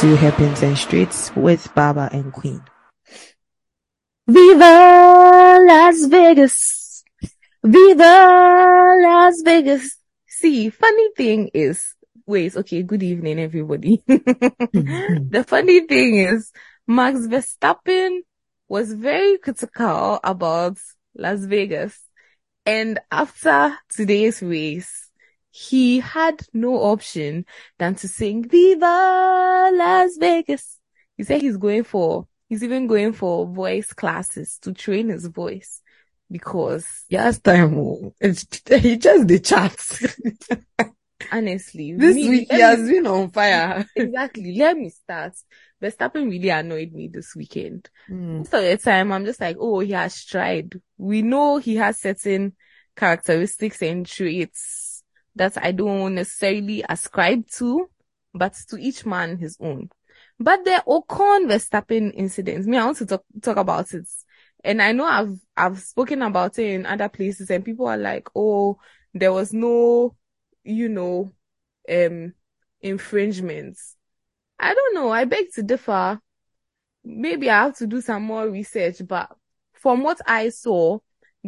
to Hairpins and Straights with Baba and Queen. Viva Las Vegas! Viva Las Vegas! See, funny thing is, wait, okay, good evening, everybody. the funny thing is, Max Verstappen was very critical about Las Vegas. And after today's race, he had no option than to sing Viva Las Vegas. He said he's going for, he's even going for voice classes to train his voice because. Yes, time. Oh. He just the charts. honestly, this me, week he has been on fire. exactly. Let me start. Verstappen really annoyed me this weekend. Mm. Most of the time, I'm just like, oh, he has tried. We know he has certain characteristics and traits that I don't necessarily ascribe to, but to each man his own. But the Ocon Verstappen incident, me, I want to talk, talk about it. And I know I've, I've spoken about it in other places and people are like, oh, there was no, you know, um, infringements. I don't know. I beg to differ. Maybe I have to do some more research, but from what I saw,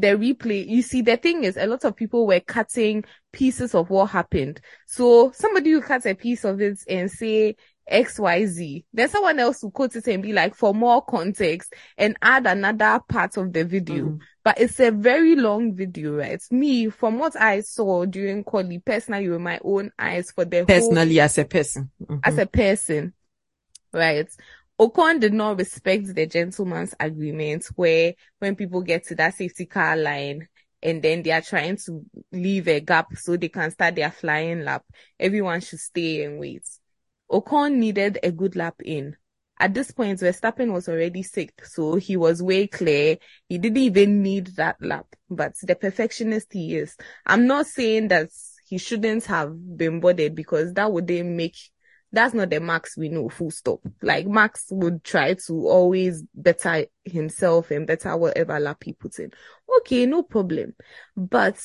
the replay, you see, the thing is, a lot of people were cutting pieces of what happened. So somebody who cuts a piece of it and say XYZ, then someone else will quote it and be like, for more context and add another part of the video. Mm. But it's a very long video, right? Me, from what I saw during quali, personally with my own eyes for the personally whole, as a person, mm-hmm. as a person, right? Ocon did not respect the gentleman's agreement where when people get to that safety car line and then they are trying to leave a gap so they can start their flying lap, everyone should stay and wait. Ocon needed a good lap in. At this point, Verstappen was already sick, so he was way clear. He didn't even need that lap, but the perfectionist he is. I'm not saying that he shouldn't have been bothered because that would then make that's not the Max we know, full stop. Like Max would try to always better himself and better whatever lap he puts in. Okay, no problem. But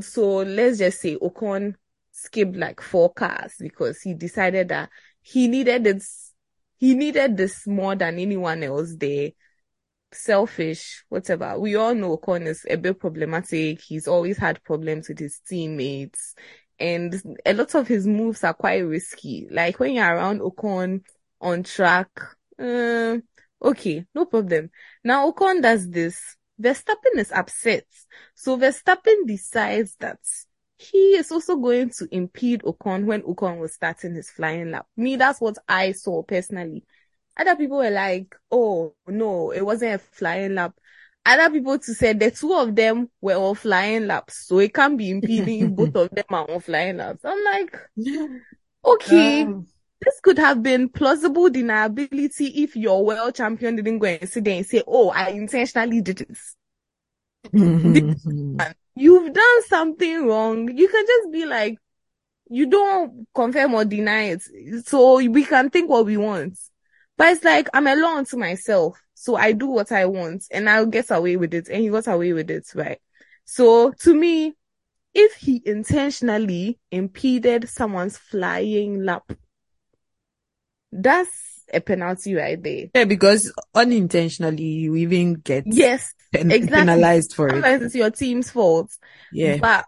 so let's just say Ocon skipped like four cars because he decided that he needed this, he needed this more than anyone else there. Selfish, whatever. We all know Ocon is a bit problematic. He's always had problems with his teammates and a lot of his moves are quite risky. Like when you're around Ocon on track, uh, okay, no problem. Now Ocon does this. Verstappen is upset. So Verstappen decides that he is also going to impede Ocon when Ocon was starting his flying lap. Me, that's what I saw personally. Other people were like, oh, no, it wasn't a flying lap other people to say the two of them were on flying laps, so it can't be impeding both of them are on flying laps. I'm like, okay, um, this could have been plausible deniability if your world champion didn't go and sit there and say, "Oh, I intentionally did this." You've done something wrong. You can just be like, you don't confirm or deny it, so we can think what we want. But it's like I'm alone to myself. So I do what I want and I'll get away with it. And he got away with it, right? So to me, if he intentionally impeded someone's flying lap, that's a penalty right there. Yeah, because unintentionally you even get yes pen- exactly. penalized for Sometimes it. It's your team's fault. Yeah. But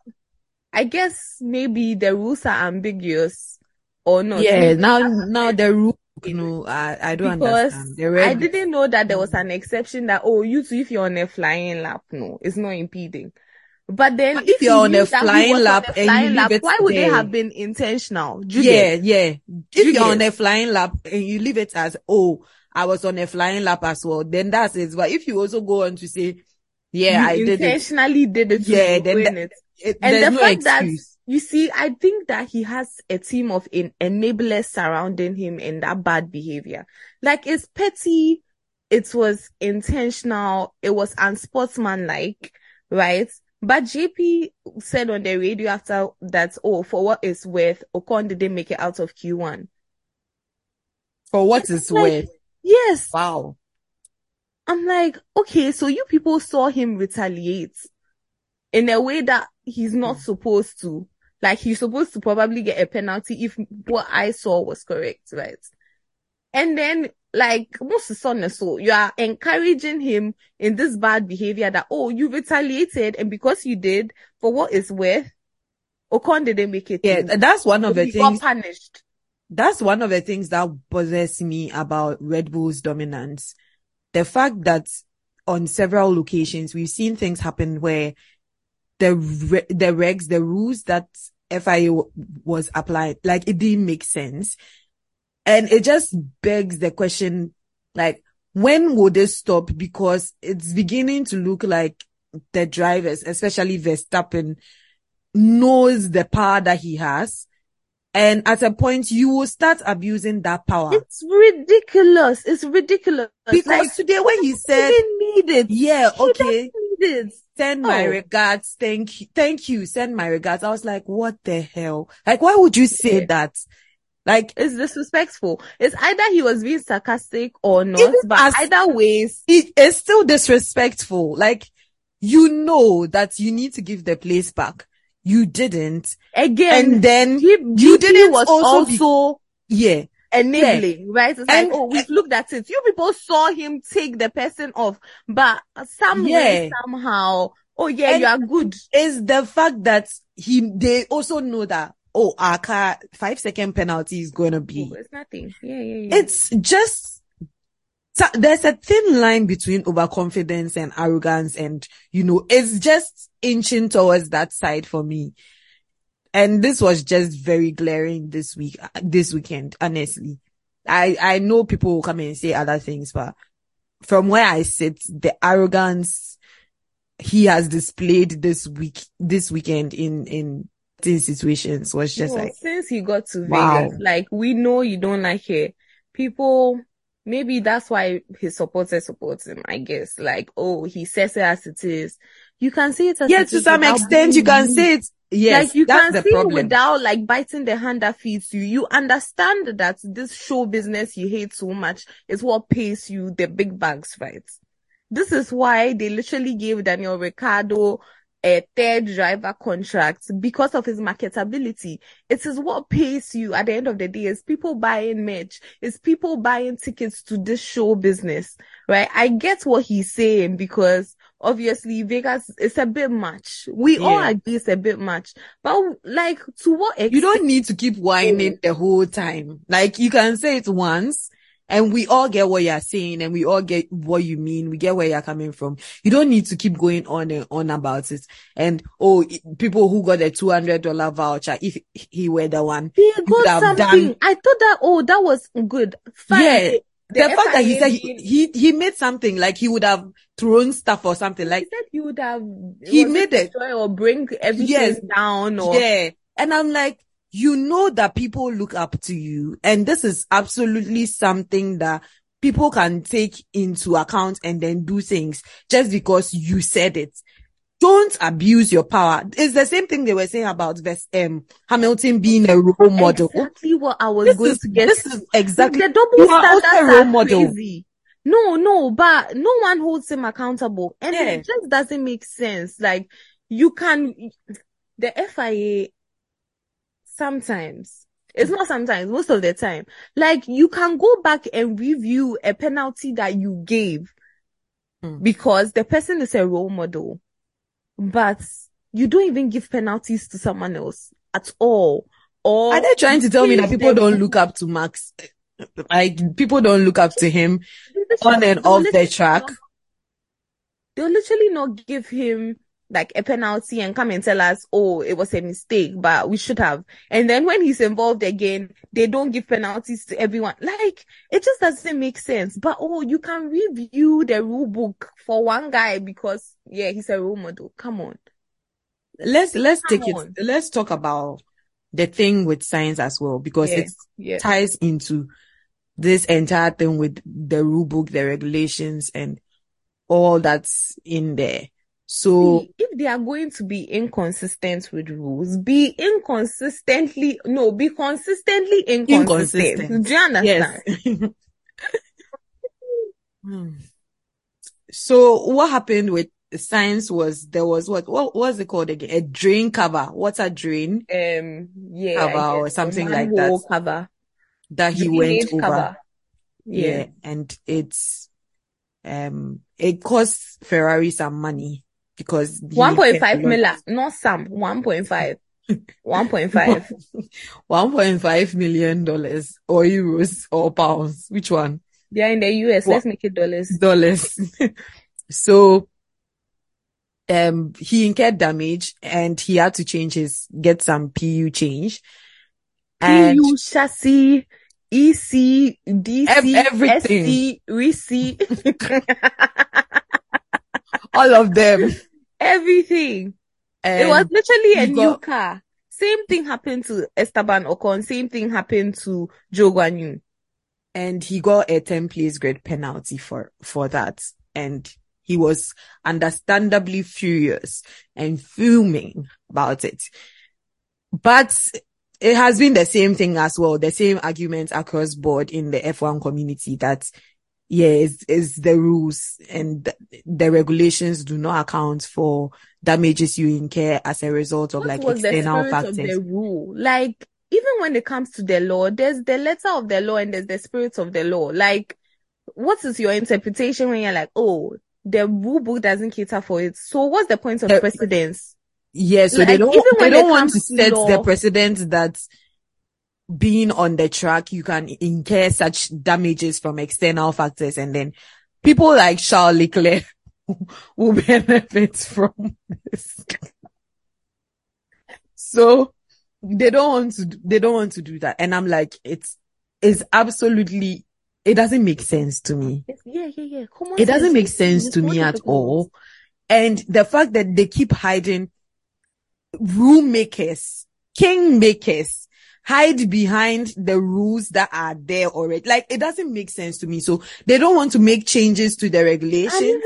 I guess maybe the rules are ambiguous or not. Yeah, now now the rule you know, I, I don't because understand. I didn't know that there was mm. an exception that, oh, you too, if you're on a flying lap, no, it's not impeding. But then but if, if, you're on a flying lap a flying and you lap, why would there. they have been intentional? yeah, yeah. If you're on a flying lap and you leave it as, oh, I was on a flying lap as well, then that's it. But if you also go on to say, yeah, you I did intentionally it. did it. Yeah, then that, it. It, and the no fact excuse. that you see, I think that he has a team of in- enablers surrounding him in that bad behavior. Like it's petty. It was intentional. It was unsportsmanlike, right? But GP said on the radio after that, oh, for what it's worth, Ocon didn't make it out of Q1. For what it's like, worth? Yes. Wow. I'm like, okay, so you people saw him retaliate in a way that he's not mm. supposed to Like he's supposed to probably get a penalty if what I saw was correct, right? And then like most son so you are encouraging him in this bad behavior that oh you retaliated and because you did for what it's worth Ocon didn't make it. Yeah, that's one of the things. punished. That's one of the things that bothers me about Red Bull's dominance. The fact that on several locations we've seen things happen where the the regs, the rules that FIA was applied, like it didn't make sense. And it just begs the question, like, when will this stop? Because it's beginning to look like the drivers, especially Verstappen, knows the power that he has. And at a point, you will start abusing that power. It's ridiculous. It's ridiculous. Because like, today when he said, need it. Yeah, okay. It. Send my oh. regards. Thank you. Thank you. Send my regards. I was like, what the hell? Like, why would you say that? Like, it's disrespectful. It's either he was being sarcastic or not, but as, either ways. It is still disrespectful. Like, you know that you need to give the place back. You didn't. Again. And then he, you didn't was also, also be, yeah. Enabling, yeah. right? It's and, like, oh, we've looked at it. You people saw him take the person off, but some yeah. somehow, oh yeah, and you are good. Is the fact that he, they also know that oh, our car five second penalty is going to be. Oh, it's nothing. Yeah, yeah, yeah. It's just, there's a thin line between overconfidence and arrogance. And, you know, it's just inching towards that side for me. And this was just very glaring this week, uh, this weekend, honestly. I, I know people will come and say other things, but from where I sit, the arrogance he has displayed this week, this weekend in, in these situations was just like since he got to wow. Vegas, like we know you don't like it. People maybe that's why his supporters support him, I guess. Like, oh, he says it as it is. You can see it as Yeah, to some extent you can see it. Yes, like you can see problem. without like biting the hand that feeds you. You understand that this show business you hate so much is what pays you the big bags, right? This is why they literally gave Daniel Ricciardo a third driver contract because of his marketability. It is what pays you at the end of the day is people buying merch, is people buying tickets to this show business, right? I get what he's saying because obviously Vegas it's a bit much. We yeah. all agree it's a bit much, but like to what extent? You don't need to keep whining the whole time. Like you can say it once and we all get what you're saying and we all get what you mean. We get where you're coming from. You don't need to keep going on and on about it. And oh, people who got a $200 voucher, if he were the one, he got something. Done... I thought that, oh, that was good. Fine. Yeah. The, the fact that he said he, he, he made something like he would have thrown stuff or something like he said he would have he made it or bring everything yes. down or yeah and I'm like you know that people look up to you. And this is absolutely something that people can take into account and then do things just because you said it. Don't abuse your power. It's the same thing they were saying about Vest, um, Hamilton being a role model. Exactly what I was this going is, to get. This is exactly the double standards are role model. Crazy. No, no, but no one holds him accountable, and yeah. it just doesn't make sense. Like you can, the FIA sometimes. It's not sometimes, most of the time. Like you can go back and review a penalty that you gave mm. because the person is a role model, but you don't even give penalties to someone else at all. Or are they trying to tell me that people don't look up to Max? Like people don't look up to him on and off the track. They'll literally not give him like a penalty and come and tell us, oh, it was a mistake, but we should have. And then when he's involved again, they don't give penalties to everyone. Like, it just doesn't make sense. But oh, you can review the rule book for one guy because, yeah, he's a role model. Come on. Let's, let's come take on. it. Let's talk about the thing with Sainz as well because it ties into this entire thing with the rule book, the regulations and all that's in there. So if they are going to be inconsistent with rules, be inconsistently, no, be consistently inconsistent. inconsistent. Do you understand? Yes. Hmm. So what happened with the Sainz was there was what what was it called again? A drain cover, water drain Um, yeah, cover or something like that cover, that he went over. cover. Yeah. Yeah. and it's um it costs Ferrari some money because he One point kept a five lot- million, not some, one point five. One point five. One point five million dollars or euros or pounds. Which one? They are in the US. What? Let's make it dollars. Dollars. so um he incurred damage and he had to change his get some PU change. And PU chassis, EC, DC, Ev- everything. SC, receipt, all of them. Everything. And it was literally a he new got- car. Same thing happened to Esteban Ocon. Same thing happened to Zhou Guanyu. and he got a 10 place grade penalty for for that and he was understandably furious and fuming about it but it has been the same thing as well the same argument across board in the F1 community that yeah it's, it's the rules and th- the regulations do not account for damages you incur as a result of What like the external factors of the rule? Like, even when it comes to the law, there's the letter of the law and there's the spirit of the law. Like, what is your interpretation when you're like, oh, the rule book doesn't cater for it. So what's the point of The- precedence? Yeah, so they don't even they don't want to set the law- precedent that being on the track you can incur such damages from external factors and then people like Charles Leclerc will benefit from this. so they don't want to they don't want to do that. And I'm like, it's it's absolutely it doesn't make sense to me. Yeah, yeah, yeah. Common It doesn't make sense to me at all. And the fact that they keep hiding rule makers, king makers, hide behind the rules that are there already. Like it doesn't make sense to me. So they don't want to make changes to the I'm regulations.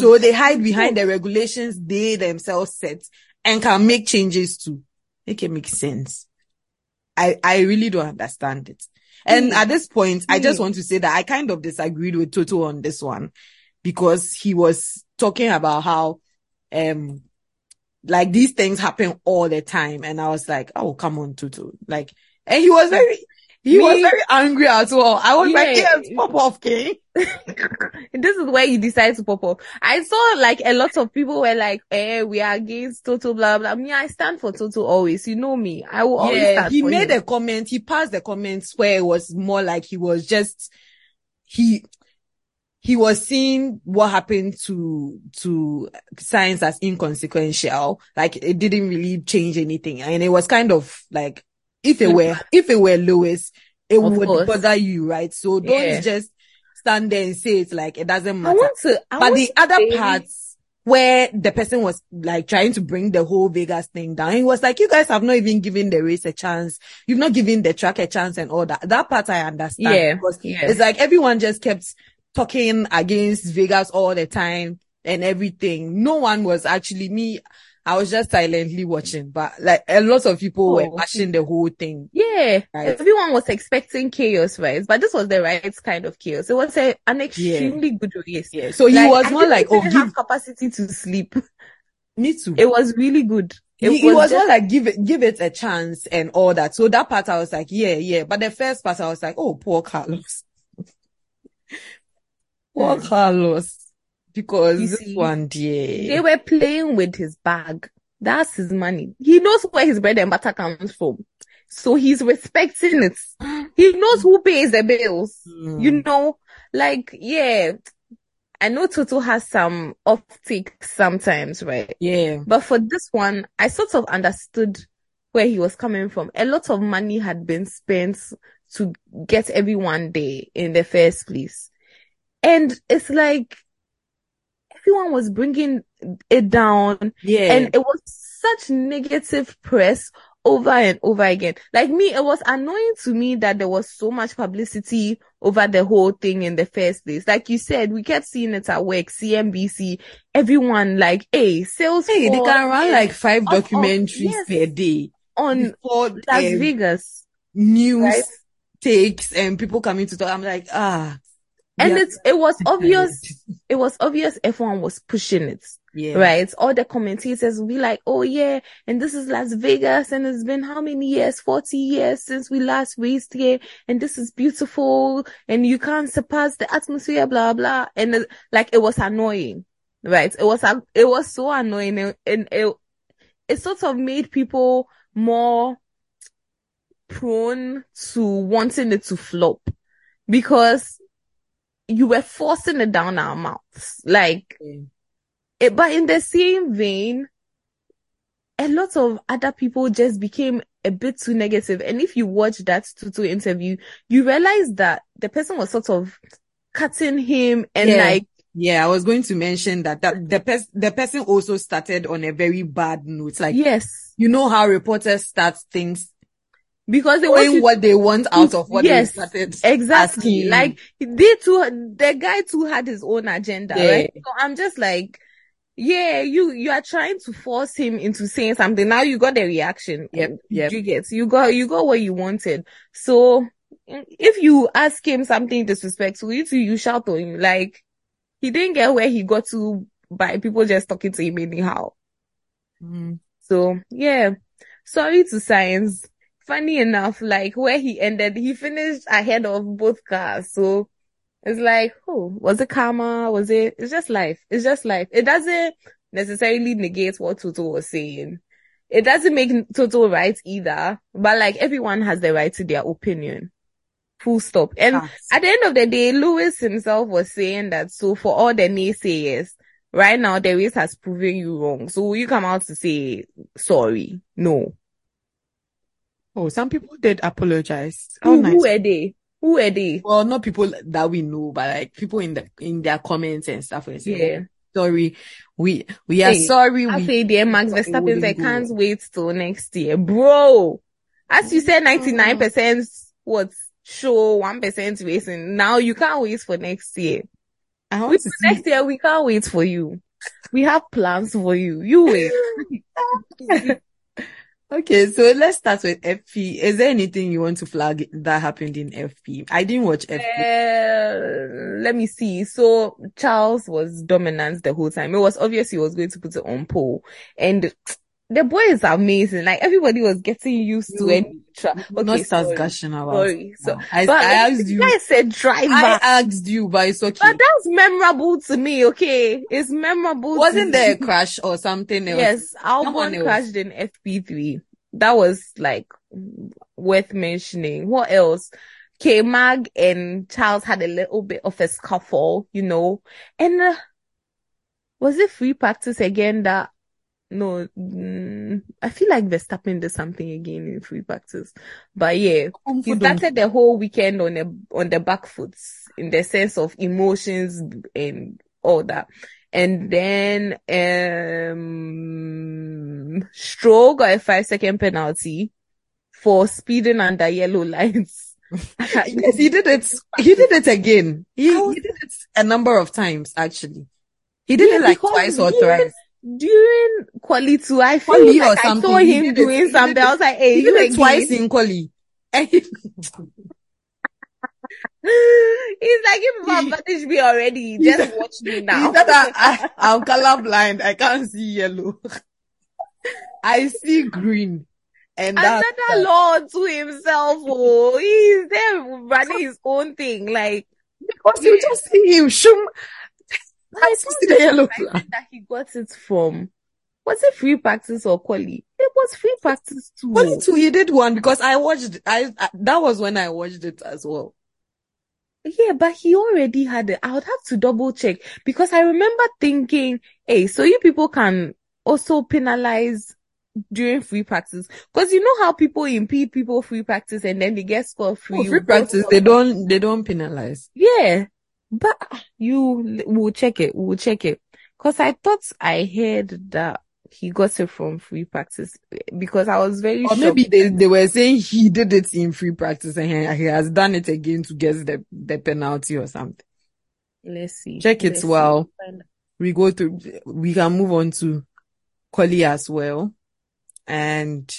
So they hide behind the regulations they themselves set and can make changes to make it make sense. I, I really don't understand it. And Hmm. at this point, I just Hmm. want to say that I kind of disagreed with Toto on this one because he was talking about how, um, like these things happen all the time. And I was like, oh, come on, Toto. Like, and he was very, he was very angry as well. I was like, yes, pop off, King. this is where you decide to pop up. I saw like a lot of people were like, eh, we are against Toto, blah, blah. Me, I stand for Toto always. You know me. I will always Yeah, stand he made him. a comment. He passed the comments where it was more like he was just, he, he was seeing what happened to, to Sainz as inconsequential. Like it didn't really change anything. And it was kind of like, if it were, if it were Lewis, it Of would course. bother you, right? So don't Yeah. just stand there and say it's like, it doesn't I matter. want to, I But want the other say- parts where the person was like trying to bring the whole Vegas thing down, he was like, you guys have not even given the race a chance. You've not given the track a chance and all that. That part I understand. Yeah, Because yeah. it's like everyone just kept talking against Vegas all the time and everything. No one was actually me. I was just silently watching, but like a lot of people were Oh. watching the whole thing. Yeah, Right. everyone was expecting chaos, right? But this was the right kind of chaos. It was a, an extremely good race. Yeah. So he Like, was I not didn't like, oh, give have capacity to sleep. me too. It was really good. It he, he was just- not like give it give it a chance and all that. So that part I was like, yeah, yeah. But the first part I was like, oh, poor Carlos. Poor Hmm. Carlos. Because You this see, one, dear. They were playing with his bag. That's his money. He knows where his bread and butter comes from. So he's respecting it. He knows who pays the bills. Hmm. You know, like, yeah, I know Toto has some off takes sometimes, right? yeah. But for this one, I sort of understood where he was coming from. A lot of money had been spent to get everyone there in the first place. And it's like everyone was bringing it down Yeah. and it was such negative press over and over again. Like me, it was annoying to me that there was so much publicity over the whole thing in the first place. Like you said, we kept seeing it at work, CNBC, everyone like, hey, sales hey, they can run like five documentaries yes. per day on before Las um, Vegas, news right? takes and people coming to talk. I'm like, ah, And Yeah. it's, it was obvious, it was obvious everyone was pushing it. Yeah. Right. All the commentators will be like, oh yeah, and this is Las Vegas and it's been how many years? 40 years since we last raced here and this is beautiful and you can't surpass the atmosphere, blah, blah. And uh, like it was annoying. Right. It was, it was so annoying and, and it, it sort of made people more prone to wanting it to flop because you were forcing it down our mouths. Like, Yeah. it, but in the same vein, a lot of other people just became a bit too negative. And if you watch that Toto interview, you realize that the person was sort of cutting him and Yeah. like, Yeah, I was going to mention that, that the pers- the person also started on a very bad note. Like, yes, you know how reporters start things, because they want what they want out of what Yes, they started. Exactly. asking. Like they too, the guy too had his own agenda, Yeah. right? So I'm just like, yeah, you, you are trying to force him into saying something. Now you got the reaction. Yep, yep. You get, you got, you got what you wanted. So if you ask him something disrespectful, you too, you shout to him. Like he didn't get where he got to by people just talking to him anyhow. Mm. So yeah, sorry to Sainz. Funny enough, like where he ended, he finished ahead of both cars. So it's like, oh, was it karma? Was it? It's just life. It's just life. It doesn't necessarily negate what Toto was saying. It doesn't make Toto right either. But like everyone has the right to their opinion. Full stop. And Facts. at the end of the day, Lewis himself was saying that so for all the naysayers, right now the race has proven you wrong. So will you come out to say sorry? No. Oh, some people did apologize. How Who, nice. who were they? Who are they? Well, not people that we know, but like people in the in their comments and stuff. And say, Yeah. "Oh, sorry, we we are Hey, sorry. I We say dear Max Verstappen go can't wait till next year. Bro, as you said, 99% what show, 1% racing. Now you can't wait for next year. I want to next year, we can't wait for you. We have plans for you. You wait. Okay, so let's start with FP. Is there anything you want to flag that happened in FP? I didn't watch FP. Uh, let me see. So Charles was dominant the whole time. It was obvious he was going to put it on pole. And the boy is amazing. Like everybody was getting used to You- any tra- Not Okay, start sorry. gushing about. Sorry. So, now. I, but I asked you. guy said driver. I asked you, but it's okay. but that's memorable to me, okay? It's memorable Wasn't me. there a crash or something else? Yes, Albon else. crashed in FP3. That was like worth mentioning. What else? K Mag and Charles had a little bit of a scuffle, you know. And uh, was it free practice again that no, mm, I feel like Verstappen did something again in free practice. But yeah, he started the whole weekend on the on the back foot in the sense of emotions and all that. And then um Stroll got a five second penalty for speeding under yellow lights. Yes, he did it. He did it again. He, was- he did it a number of times, actually. He did Yeah, it like twice or thrice. During quali two, I feel Quali or like I saw him did it- doing did something. it- I was like, hey, He you it again. twice in quali. He's like, if my finish me already, just watch me now. I, I'm colorblind. I can't see yellow. I see green. And that's Another law to himself. Oh, he's there running his own thing. Like, because you just see him shum. I see the yellow flag. that he got it from, was it free practice or quali? It was free practice too. Quali two, he did one because I watched. I, I that was when I watched it as well. Yeah, but he already had it. I would have to double check because I remember thinking, hey, so you people can also penalize during free practice because you know how people impede people free practice and then they get score free. Oh, free practice, they don't. They don't penalize. Yeah, but you will check it. We'll check it because I thought I heard that he got it from free practice because I was very Or shocked. maybe they, they were saying he did it in free practice and he, he has done it again to get the, the penalty or something. Let's see. Check it Let's see. well. Find- We go through, we can move on to Quali as well. And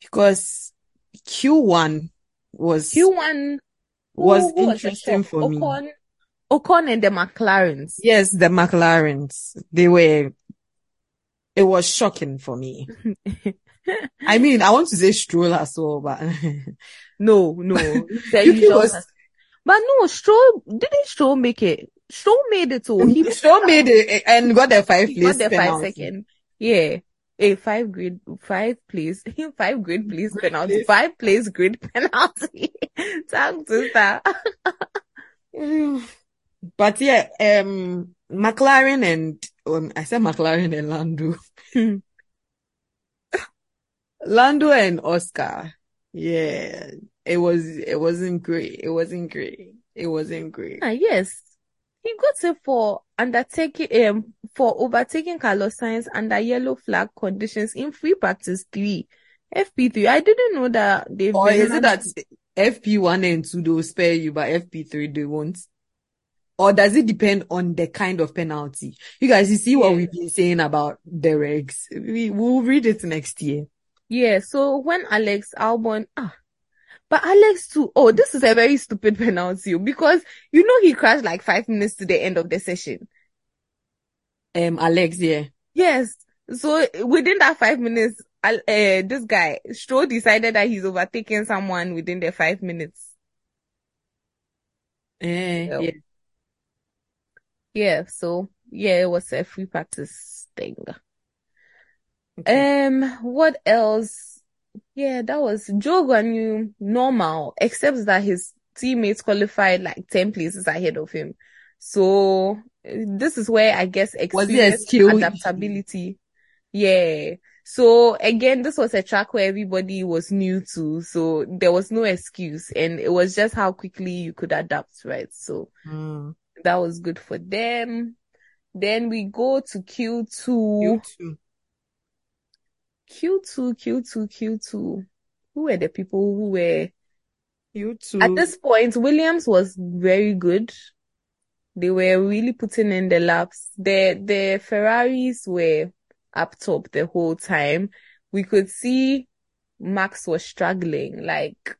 because Q1 was, Q1 was Who- was interesting shock? for me. Ocon, Ocon and the McLarens. Yes, the McLarens, they were, it was shocking for me. I mean, I want to say Stroll as well, but No, no. Yuki was- But no, Stroll, didn't Stroll make it? Stroll made it too. He Stroll made it and got the five place got the five second. Yeah. A five grade, five place, five grade place penalty, place. five place grade penalty. Twister. Mm. But yeah, um, McLaren and, um, I said McLaren and Lando. Lando and Oscar. Yeah, it was, it wasn't great. It wasn't great. It wasn't great. Ah, yes. He got it for undertaking, um, for overtaking Carlos Sainz under yellow flag conditions in free practice three. FP3. I didn't know that they've Or is it that FP1 and 2 they'll spare you, but FP3 they won't? Or does it depend on the kind of penalty? You guys, you see what Yeah. we've been saying about the regs. We, we'll read it next year. Yeah, so when Alex Albon, ah, but Alex too, oh, this is a very stupid penalty oh, because you know he crashed like five minutes to the end of the session. Um, Alex, yeah. Yes. So within that five minutes, uh, this guy, Stroll decided that he's overtaking someone within the five minutes. Eh, Yeah. yeah. Yeah, so yeah, it was a free practice thing. Okay. Um, what else? Yeah, that was Zhou Guanyu normal, except that his teammates qualified like 10 places ahead of him. So uh, this is where I guess experience, adaptability. Yeah. So again, this was a track where everybody was new to, so there was no excuse and it was just how quickly you could adapt, right? So Mm, that was good for them. Then we go to Q2. you too. Q2, Q2, Q2. Who were the people who were You too. at this point? Williams was very good. They were really putting in the laps. The the Ferraris were up top the whole time. We could see Max was struggling. Like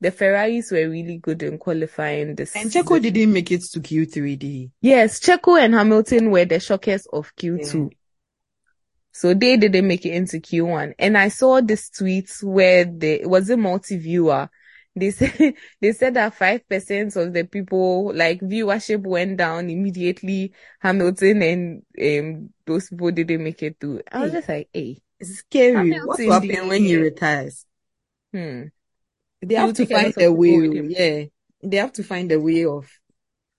the Ferraris were really good in qualifying this. And Checo didn't make it to Q3, did he? Yes, Checo and Hamilton were the shockers of Q2. So they didn't make it into Q1. And I saw this tweet where they, it was a multi-viewer. They said, they said that 5% of the people, like viewership went down immediately. Hamilton and, um, those people didn't make it through. I was Hey. just like, hey, It's scary. What will happen when he retires? hmm. They have to take a lot find a way. Yeah. They have to find a way of,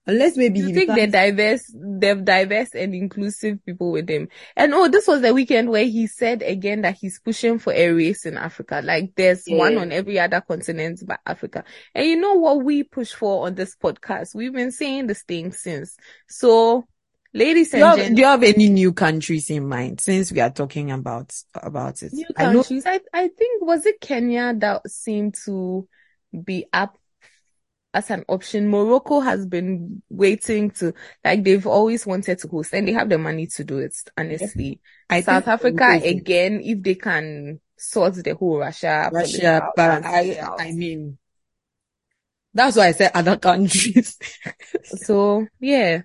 unless maybe You think they're diverse, they're diverse and inclusive people with him. And oh, this was the weekend where he said again that he's pushing for a race in Africa. Like there's one on every other continent but Africa. And you know what we push for on this podcast? We've been saying this thing since. So, ladies do you, and have, gentlemen, do you have any new countries in mind since we are talking about, about it? new I know countries. I, I think, was it Kenya that seemed to be up as an option? Morocco has been waiting to, like, they've always wanted to host and they have the money to do it, honestly. I South Africa, again, if they can sort the whole Russia, Russia, but I, out. I mean, that's why I said other countries. So, yeah,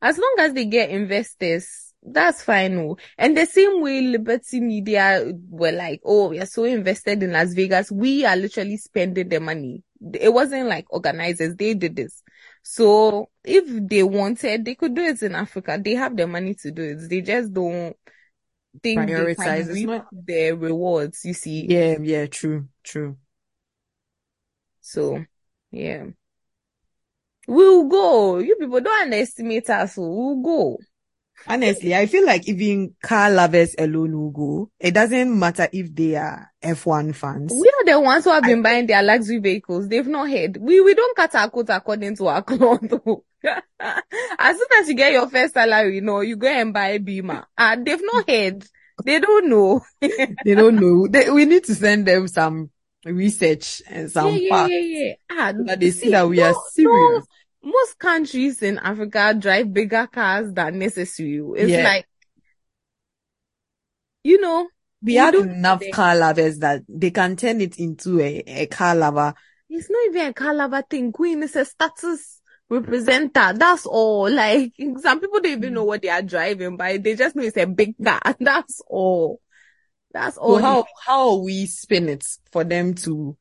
as long as they get investors, that's fine. oh. And the same way Liberty Media were like, oh, we are so invested in Las Vegas. We are literally spending the money. It wasn't like organizers. They did this. So if they wanted, they could do it in Africa. They have the money to do it. They just don't think they Prioritize. reap not- the rewards, you see. yeah, yeah, true, true. So, yeah. We'll go. You people don't underestimate us. Oh. We'll go. Honestly, I feel like even car lovers alone will go. It doesn't matter if they are F1 fans. We are the ones who have been buying their luxury vehicles. They've not heard. We we don't cut our coat according to our cloth. as soon as you get your first salary, you know, you go and buy a Beamer. Ah, they've not heard. They don't know. They don't know. They, we need to send them some research and some yeah, yeah, facts yeah, yeah. Ah, so that they see see, that we are serious. no, most countries in Africa drive bigger cars than necessary. It's Yeah. like, you know, We have enough they- car lovers that they can turn it into a, a car lover It's not even a car lover thing. Queen is a status representer. That's all. Like some people don't even know what they are driving, but they just know it's a big car. That's all. That's all. So how how we spin it for them to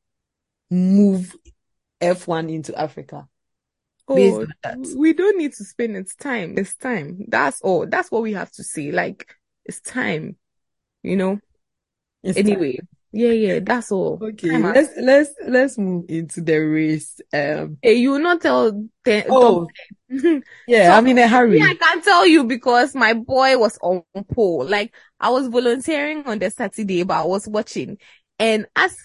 move F1 into Africa? Oh, we don't need to spend its time. It's time. That's all. That's what we have to say. Like it's time. You know. It's anyway, time. yeah, yeah. That's all. Okay, let's let's let's move into the race. Um, hey, you will not tell. Ten, oh, yeah. so, I'm in a hurry. Yeah, I can't tell you because my boy was on pole. Like I was volunteering on the Saturday, but I was watching, and as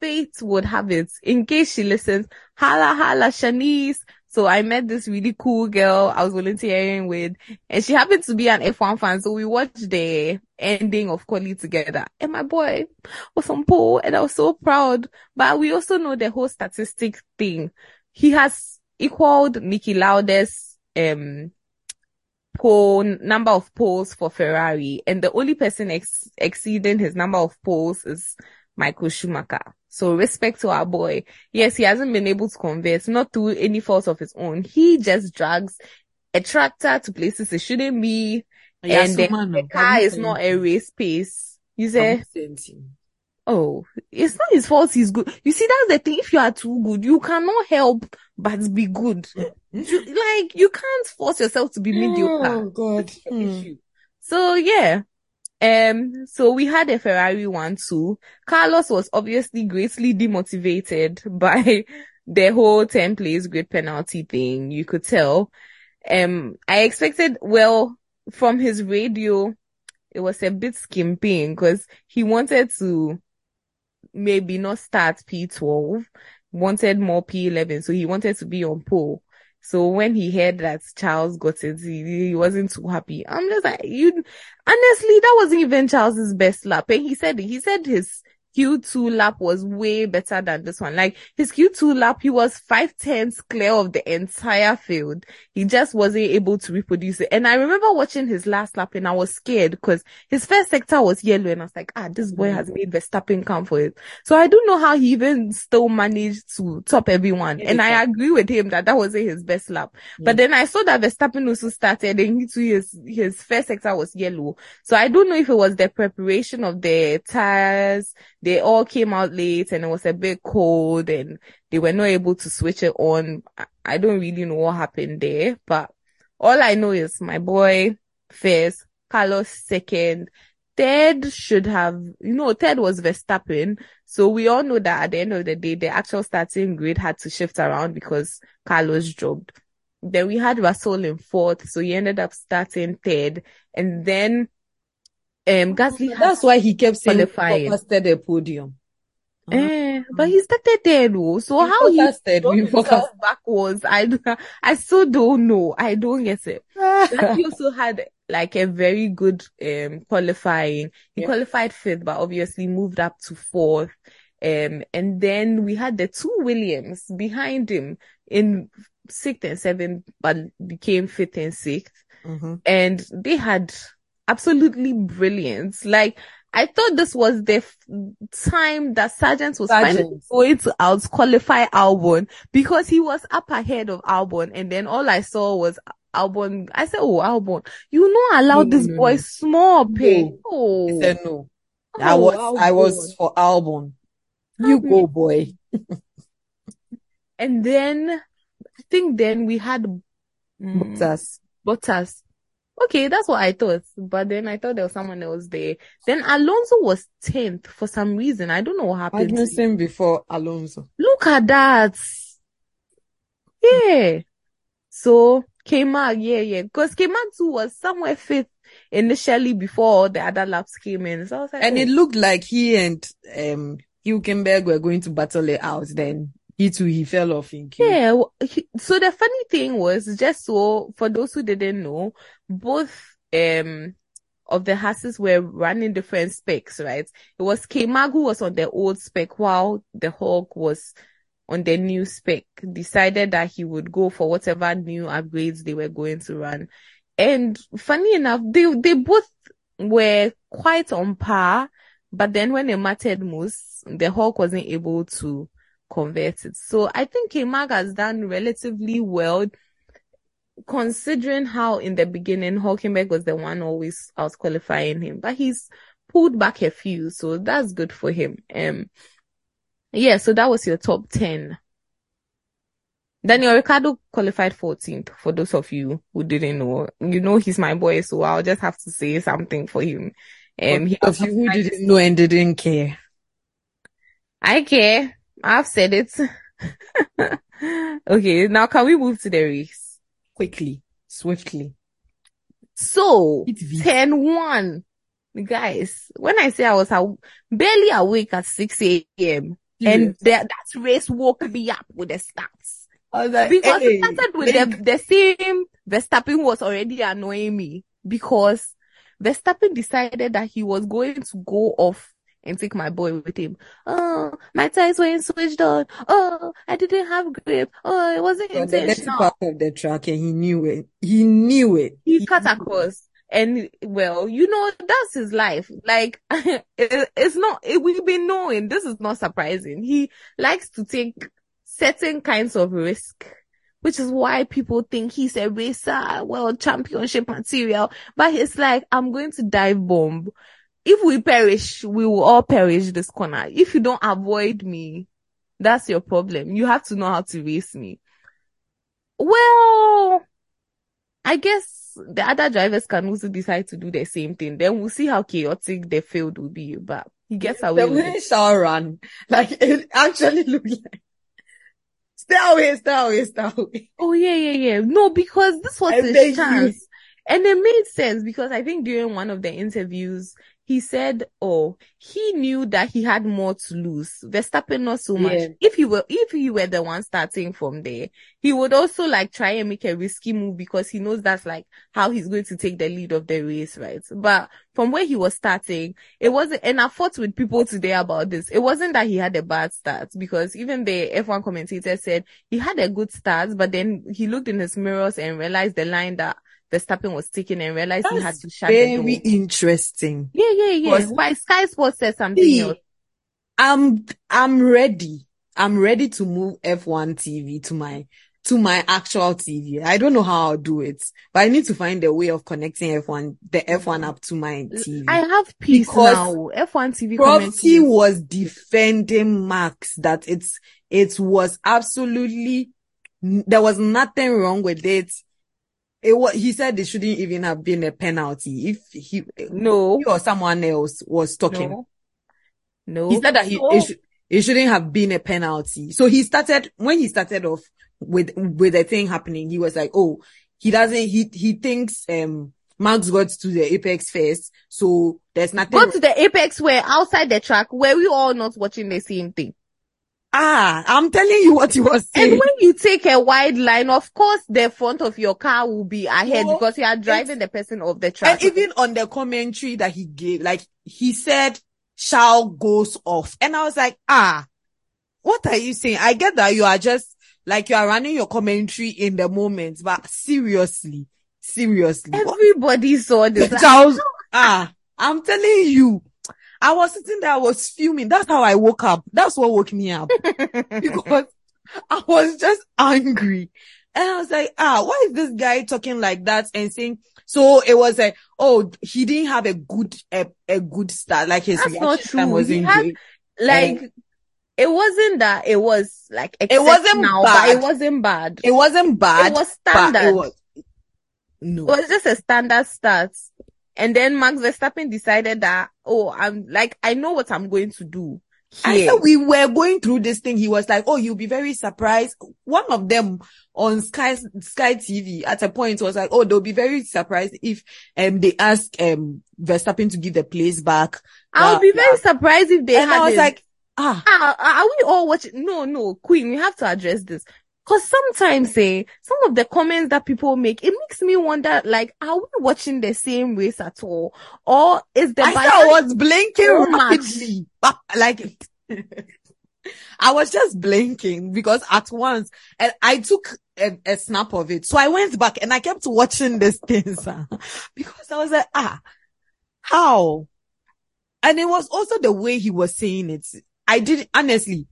fate would have it, in case she listens, holla holla Shanice, so I met this really cool girl I was volunteering with and she happened to be an F1 fan. So we watched the ending of Quali together and my boy was on pole and I was so proud. But we also know the whole statistic thing. He has equaled Niki Lauda's, um, pole, number of poles for Ferrari and the only person ex- exceeding his number of poles is Michael Schumacher. So respect to our boy. Yes, he hasn't been able to convert, not through any fault of his own. He just drags a tractor to places it shouldn't be. Yeah, and the car is not a race pace. You say? Oh, it's not his fault he's good. You see, that's the thing. If you are too good, you cannot help but be good. you, like, you can't force yourself to be mediocre. Oh, God. Hmm. So, yeah. Um, so we had a Ferrari one too. Carlos was obviously greatly demotivated by the whole 10 plays grid penalty thing. You could tell. Um, I expected, well, from his radio, it was a bit skimping because he wanted to maybe not start P12, wanted more P11. So he wanted to be on pole. So when he heard that Charles got it, he, he wasn't too happy. I'm just like, you, honestly, that wasn't even Charles's best lap. And he said, he said his Q2 lap was way better than this one. Like his Q2 lap, he was five tenths clear of the entire field. He just wasn't able to reproduce it. And I remember watching his last lap and I was scared because his first sector was yellow and I was like, ah, this boy has made Verstappen come for it. So I don't know how he even still managed to top everyone. And I agree with him that that wasn't his best lap. Yeah. But then I saw that Verstappen also started and he too, his, his first sector was yellow. So I don't know if it was the preparation of the tires, they all came out late and it was a bit cold and they were not able to switch it on. I don't really know what happened there, but all I know is my boy first, Carlos second, third should have, you know, third was Verstappen. So we all know that at the end of the day, the actual starting grid had to shift around because Carlos dropped. Then we had Russell in fourth. So he ended up starting third and then um Gasly That's why he kept saying qualifying. forecasted a podium. Uh-huh. Eh, but he started there though. So he how he started forecast backwards, I I still don't know. I don't get it. he also had like a very good um qualifying. He yeah. qualified fifth, but obviously moved up to fourth. Um, and then we had the two Williams behind him in sixth and seventh, but became fifth and 6th mm-hmm. And they had absolutely brilliant. Like, I thought this was the f- time that Sargeant was finally going to out qualify Albon because he was up ahead of Albon and then all I saw was Albon. I said, Oh, Albon, you know, allow no, this no, boy no. small pay. Oh. He said no. Oh, I was, Albon. I was for Albon. You go, boy. and then I think then we had mm, Bottas. Bottas Okay, that's what I thought. But then I thought there was someone else there. Then Alonso was 10th for some reason. I don't know what happened. Magnussen before Alonso. Look at that. Yeah. So K-Mag, yeah, yeah. Because K-Mag too was somewhere fifth initially before the other laps came in. So I was like, and oh. it looked like he and um Hülkenberg were going to battle it out then he too he fell off in queue. Yeah. So the funny thing was just so for those who didn't know, both um of the Hasses were running different specs, right? It was who was on the old spec while the Hulk was on the new spec, decided that he would go for whatever new upgrades they were going to run. And funny enough, they, they both were quite on par, but then when it mattered most, the Hulk wasn't able to convert it. So I think K-Mag has done relatively well considering how in the beginning Hulkenberg was the one always out qualifying him, but he's pulled back a few, so that's good for him. Um, yeah, so that was your top 10. Daniel Ricciardo qualified 14th for those of you who didn't know. You know he's my boy, so I'll just have to say something for him. Um, he of you who didn't know and didn't care. I care. I've said it. okay, now can we move to the race? Quickly, swiftly. So, 10-1. Guys, when I say I was barely awake at 6 a.m. Yes. and that, that race woke me up with the stats. Like, because hey, it started with the, the same Verstappen was already annoying me because Verstappen decided that he was going to go off and take my boy with him. Oh, my tires weren't switched on. Oh, I didn't have grip. Oh, it wasn't so intentional. part of the track and he knew it. He knew it. He, he cut across. And well, you know, that's his life. Like, it, it's not, it, we've been knowing this is not surprising. He likes to take certain kinds of risk, which is why people think he's a racer, world championship material. But it's like, I'm going to dive bomb. If we perish, we will all perish this corner. If you don't avoid me, that's your problem. You have to know how to race me. Well, I guess the other drivers can also decide to do the same thing. Then we'll see how chaotic the field will be. But he gets away. The way shall run, like it actually looks like Stay away, stay away, stay away. Oh yeah, yeah, yeah. No, because this was I his chance. And it made sense because I think during one of the interviews, he said, oh, he knew that he had more to lose. Verstappen not so much. Yeah. If he were, if he were the one starting from there, he would also like try and make a risky move because he knows that's like how he's going to take the lead of the race, right? But from where he was starting, it wasn't, and I fought with people today about this. It wasn't that he had a bad start because even the F1 commentator said he had a good start, but then he looked in his mirrors and realized the line that Verstappen was taking and realized That's he had to shut the door. Very interesting. Yeah, yeah, yeah. Why Sky Sports said something else. I'm I'm ready. I'm ready to move F1 TV to my to my actual TV. I don't know how I'll do it, but I need to find a way of connecting F1 the F1 up to my TV. I have peace because now. F1 TV. Property was defending Max that it's it was absolutely there was nothing wrong with it it was, he said it shouldn't even have been a penalty if he, no, he or someone else was talking. No. no. He said that he, no. it, sh- it shouldn't have been a penalty. So he started, when he started off with, with the thing happening, he was like, oh, he doesn't, he, he thinks, um, Max got to the apex first. So there's nothing. Got to the apex where outside the track where we all not watching the same thing. Ah, I'm telling you what he was saying. And when you take a wide line, of course, the front of your car will be ahead no, because you are driving the person off the track. And even on the commentary that he gave, like he said, shall goes off. And I was like, ah, what are you saying? I get that you are just like you are running your commentary in the moment, but seriously, seriously. Everybody what? saw this. Charles, ah, I'm telling you, I was sitting there, I was fuming. That's how I woke up. That's what woke me up because I was just angry. And I was like, ah, why is this guy talking like that and saying, so it was like, oh, he didn't have a good, a, a good start. Like his That's not true. wasn't had, great. Like, it wasn't that it was like, it wasn't now, bad. it wasn't bad. It wasn't bad. It was standard. It was, no. It was just a standard start. And then Max Verstappen decided that, oh, I'm like, I know what I'm going to do. Here. I said we were going through this thing. He was like, oh, you'll be very surprised. One of them on Sky, Sky TV at a point was like, oh, they'll be very surprised if, um, they ask, um, Verstappen to give the place back. I'll uh, be very surprised if they and I was like, ah. ah, are we all watching? No, no, Queen, we have to address this. Cause sometimes, eh, some of the comments that people make, it makes me wonder, like, are we watching the same race at all? Or is the I was blinking so rapidly. But, like, I was just blinking because at once, and I took a, a, snap of it. So I went back and I kept watching this thing, because I was like, ah, how? And it was also the way he was saying it. I did, honestly,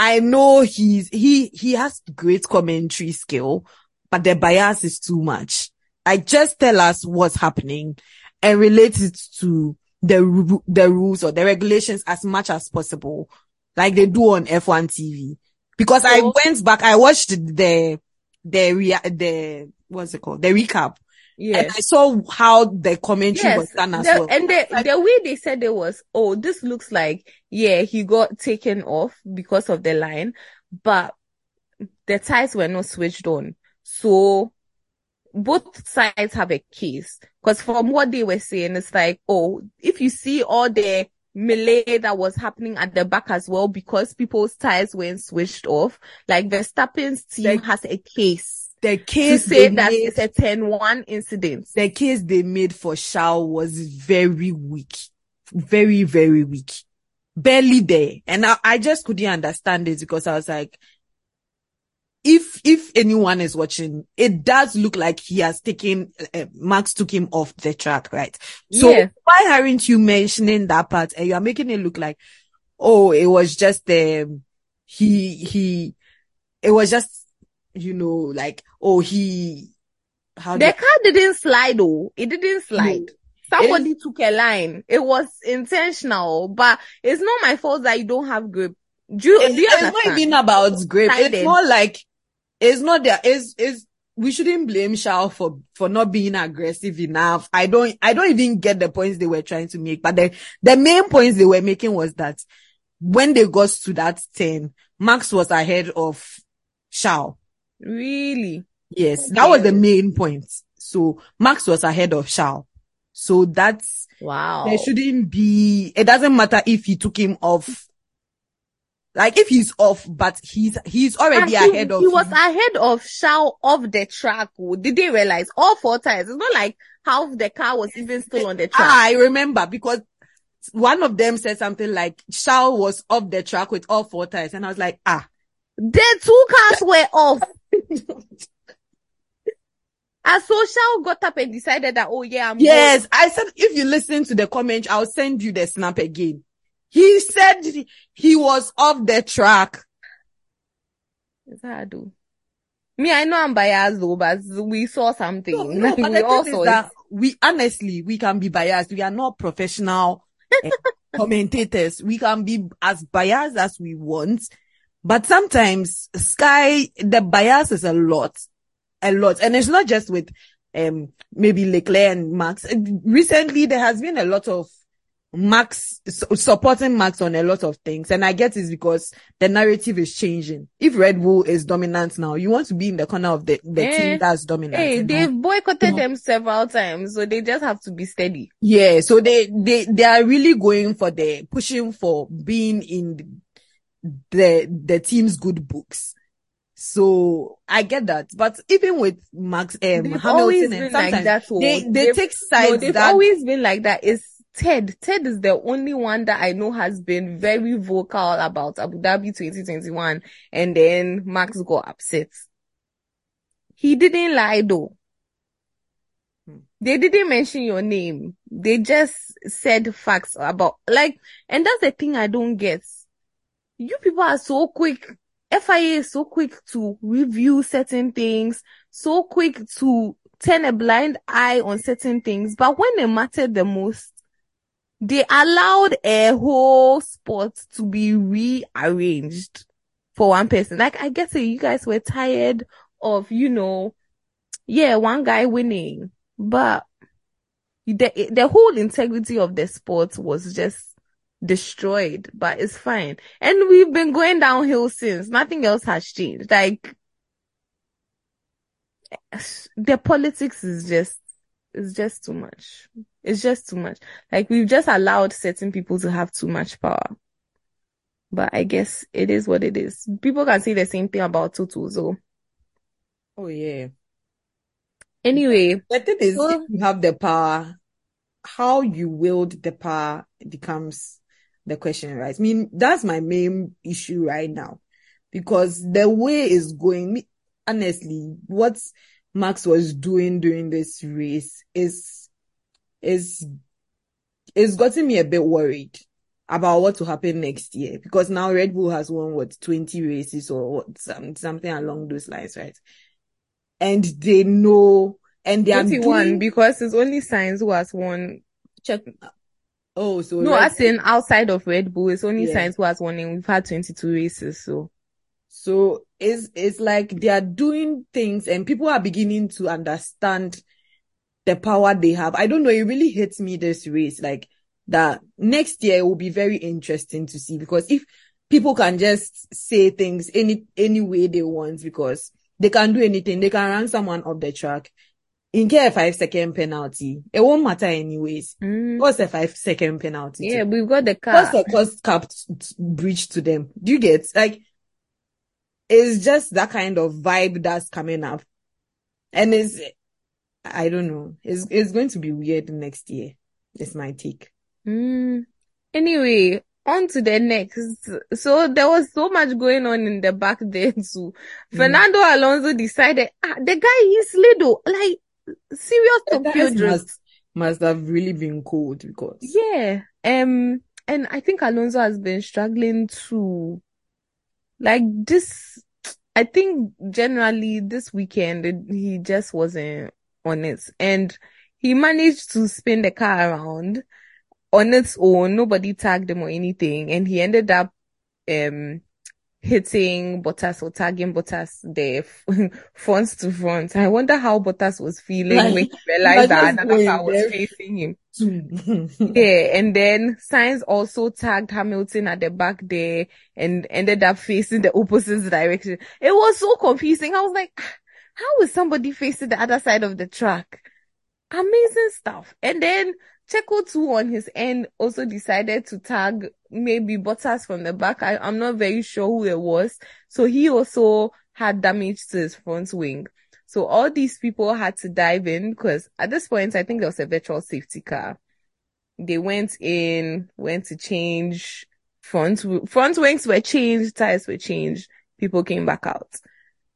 I know he's, he, he has great commentary skill, but the bias is too much. I just tell us what's happening and relate it to the, the rules or the regulations as much as possible, like they do on F1 TV. Because I went back, I watched the, the, rea- the, what's it called? The recap. And I saw how the commentary was done as the- well. and the the way they said it was, oh, this looks like, yeah, he got taken off because of the line, but the ties were not switched on. So both sides have a case. Because from what they were saying, it's like, oh, if you see all the melee that was happening at the back as well, because people's ties weren't switched off, like Verstappen's team The- has a case the to case say they that made, it's a 10-1 incident. the case they made for Shao was very weak. Very, very weak. Barely there. And I, I just couldn't understand it because I was like, if, if anyone is watching, it does look like he has taken, uh, Max took him off the track, right? So Yeah. why aren't you mentioning that part and you are making it look like, oh, it was just, um, he, he, it was just, you know, like, oh, he, how The car didn't slide though. It didn't slide. Somebody took a line. It was intentional, but it's not my fault that you don't have grip. Do you, It's, do you it's not even about grip. It's more like it's not that. It's it's we shouldn't blame Shao for for not being aggressive enough. I don't I don't even get the points they were trying to make. But the the main points they were making was that when they got to that ten, Max was ahead of Shao. Really? Yes, that was the main point. So Max was ahead of Shao. So that's Wow. there shouldn't be, it doesn't matter if he took him off. Like if he's off, but he's, he's already he, ahead of he was him. ahead of Shao off the track. oh. Did they realize all four tires? It's not like half the car was even still on the track. Ah, I remember because one of them said something like Shao was off the track with all four tires. And I was like, ah, The two cars were off. And so Shao got up and decided that, oh yeah, I'm yes. I said, if you listen to the comment, I'll send you the snap again. He said he- was off the track. Is that I do? Me, I know I'm biased though, but we saw something. No, no, but we the thing is that we honestly we can be biased. We are not professional eh, commentators. We can be as biased as we want, but sometimes Sky the bias is a lot, a lot, and it's not just with um maybe Leclerc and Max. Eh, Recently, there has been a lot of Max su- supporting Max on a lot of things, and I get it's because the narrative is changing. If Red Bull is dominant now, you want to be in the corner of the the Eh, team that's dominant. Hey, they've boycotted No. them several times, so they just have to be steady. Yeah, so they they they are really going for the pushing for being in the the team's good books. So I get that, but even with Max um They've always Hamilton and like sometimes that. oh. they they They've- take no, sides they've that always been like that. It's Ted. Ted is the only one that I know has been very vocal about Abu Dhabi 2021, and then Max got upset. He didn't lie though. Hmm. They didn't mention your name. They just said facts about like, and that's the thing I don't get. You people are so quick. FIA is so quick to review certain things, so quick to turn a blind eye on certain things. But when it mattered the most, they allowed a whole sport to be rearranged for one person. Like, I guess you guys were tired of, you know, yeah, one guy winning, but the, the whole integrity of the sport was just destroyed, but it's fine. And we've been going downhill since. Nothing else has changed. Like, the politics is just, it's just too much. It's just too much. Like, we've just allowed certain people to have too much power. But I guess it is what it is. People can say the same thing about Toto, so. oh yeah. Anyway, The thing is, So- if you have the power, how you wield the power becomes the question, right? I mean, that's my main issue right now because the way is going, honestly, what Max was doing during this race is, is, is gotten me a bit worried. about what will happen next year because now Red Bull has won what 20 races or what some, something along those lines, right? And they know and they 21 are doing, because it's only Sainz who has won. Check. Oh so No, Red as in outside of Red Bull, it's only. Sainz who has won and we've had 22 races. So So it's it's like they are doing things and people are beginning to understand the power they have. I don't know, it really hits me this race. Like that next year will be very interesting to see because if people can just say things any any way they want because they can do anything, they can run someone off the track. In care a five second penalty, it won't matter anyways. mm, What's a five second penalty? to yeah, we've got the What's car. the cost cap t- t- breach to them? Do you get like it's just that kind of vibe that's coming up. And it's I don't know. It's it's going to be weird next year. It's my take. Mm. Anyway, on to the next. So there was so much going on in the back there too. Mm. Fernando Alonso decided, ah, the guy is little, like serious guys must must have really been cold because Yeah. Um, and I think Alonso has been struggling to like this. I think generally this weekend it- he just wasn't on it, and he managed to spin the car around on its own. Nobody tagged him or anything, and he ended up um hitting Bottas or tagging Bottas there front to front. I wonder how Bottas was feeling Like, when he realized that just another car was there. facing him. Yeah, and then Sainz also tagged Hamilton at the back there and ended up facing the opposite direction. It was so confusing. I was like, "Ah, how is somebody facing the other side of the track? Amazing stuff. And then Checo too on his end also decided to tag maybe Bottas from the back. I, I'm not very sure who it was. So he also had damage to his front wing. So all these people had to dive in because at this point, I think there was a virtual safety car. They went in, went to change front, front wings were changed, tires were changed. People came back out.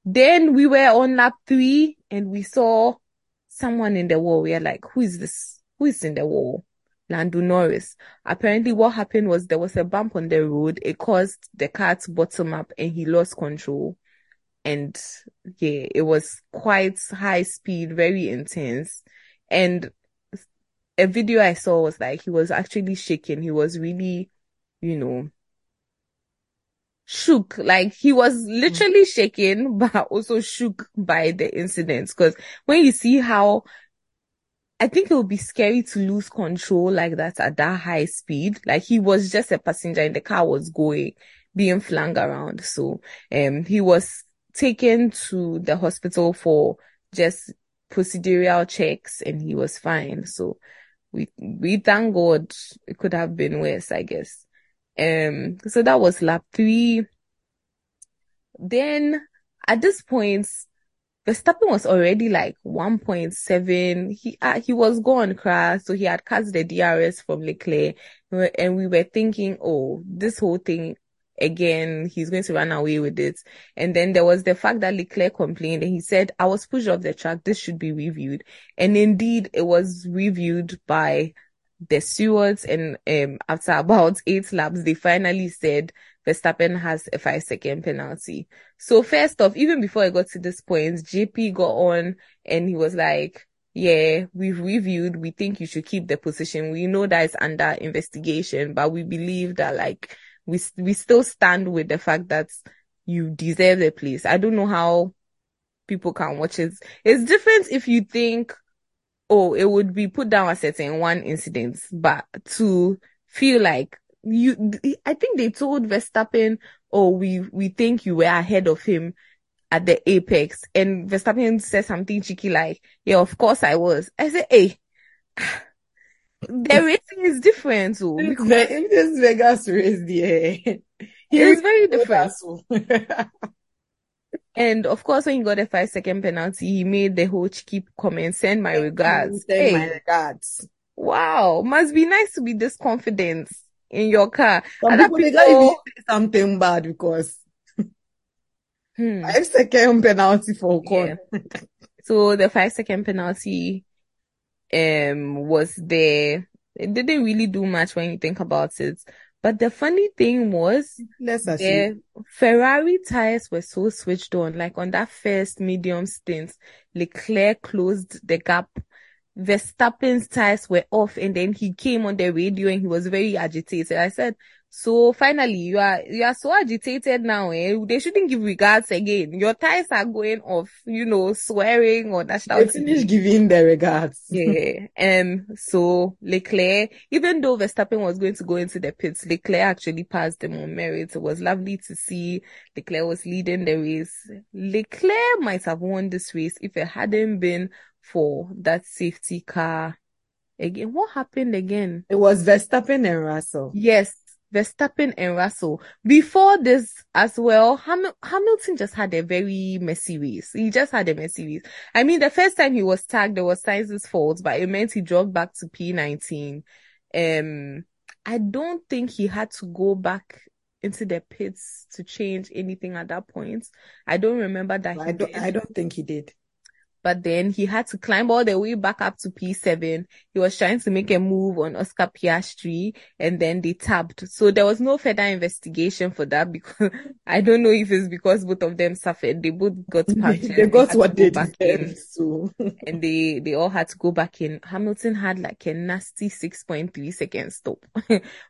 Then we were on lap three and we saw someone in the wall. We are like, who is this? Who is in the wall? Lando Norris. Apparently what happened was there was a bump on the road. It caused the car to bottom up and he lost control. And yeah, it was quite high speed, very intense. And a video I saw was like he was actually shaking. He was really, you know, shook. Like he was literally shaking, but also shook by the incident. Cause when you see how I think it would be scary to lose control like that at that high speed. Like he was just a passenger and the car was going, being flung around. So, um, he was taken to the hospital for just procedural checks and he was fine. So we, we thank God it could have been worse, I guess. Um, so that was lap three. Then at this point, Verstappen was already like 1.7. He, uh, he was gone crash. So he had cut the DRS from Leclerc and we were thinking, oh, this whole thing again, he's going to run away with it. And then there was the fact that Leclerc complained and he said, I was pushed off the track. This should be reviewed. And indeed it was reviewed by the stewards and um, after about eight laps, they finally said Verstappen has a five second penalty. So first off, even before I got to this point, GP got on and he was like, yeah, we've reviewed. We think you should keep the position. We know that it's under investigation, but we believe that like we, we still stand with the fact that you deserve the place. I don't know how people can watch it. It's different if you think, oh, it would be put down as certain one incident, but to feel like you, I think they told Verstappen, oh, we, we think you were ahead of him at the apex. And Verstappen said something cheeky like, yeah, of course I was. I said, hey, eh, the racing is different. Oh, so If Ve- if this Vegas race there, it's very different. different. Oh. And of course, when he got a five second penalty, he made the whole cheeky comment, send my regards. Send Hey, my eh. regards. wow, must be nice to be this confident in your car. Some Other people, people, something bad because hmm. five second penalty for Ocon. So the five second penalty, um, was there. It didn't really do much when you think about it, But the funny thing was, the. Ferrari tires were so switched on. Like on that first medium stint, Leclerc closed the gap. Verstappen's tires were off and then he came on the radio and he was very agitated. I said, so finally you are, you are so agitated now, eh? They shouldn't give regards again. Your ties are going off, you know, swearing or national They finished giving the regards. yeah. Um, so Leclerc, even though Verstappen was going to go into the pits, Leclerc actually passed him on merit. It was lovely to see Leclerc was leading the race. Leclerc might have won this race if it hadn't been for that safety car. Again, what happened again? It was Verstappen and Russell. Yes, Verstappen and Russell. Before this as well, Ham- Hamilton just had a very messy race. He just had a messy race. I mean, the first time he was tagged, there was Sainz's fault, but it meant he dropped back to P19. Um, I don't think he had to go back into the pits to change anything at that point. I don't remember that he I don't, did. I don't think he did. But then he had to climb all the way back up to P7. He was trying to make a move on Oscar Piastri and then they tapped. So there was no further investigation for that because I don't know if it's because both of them suffered. They both got punctured. they got had what they go deserved. So and they, they all had to go back in. Hamilton had like a nasty 6.3 second stop.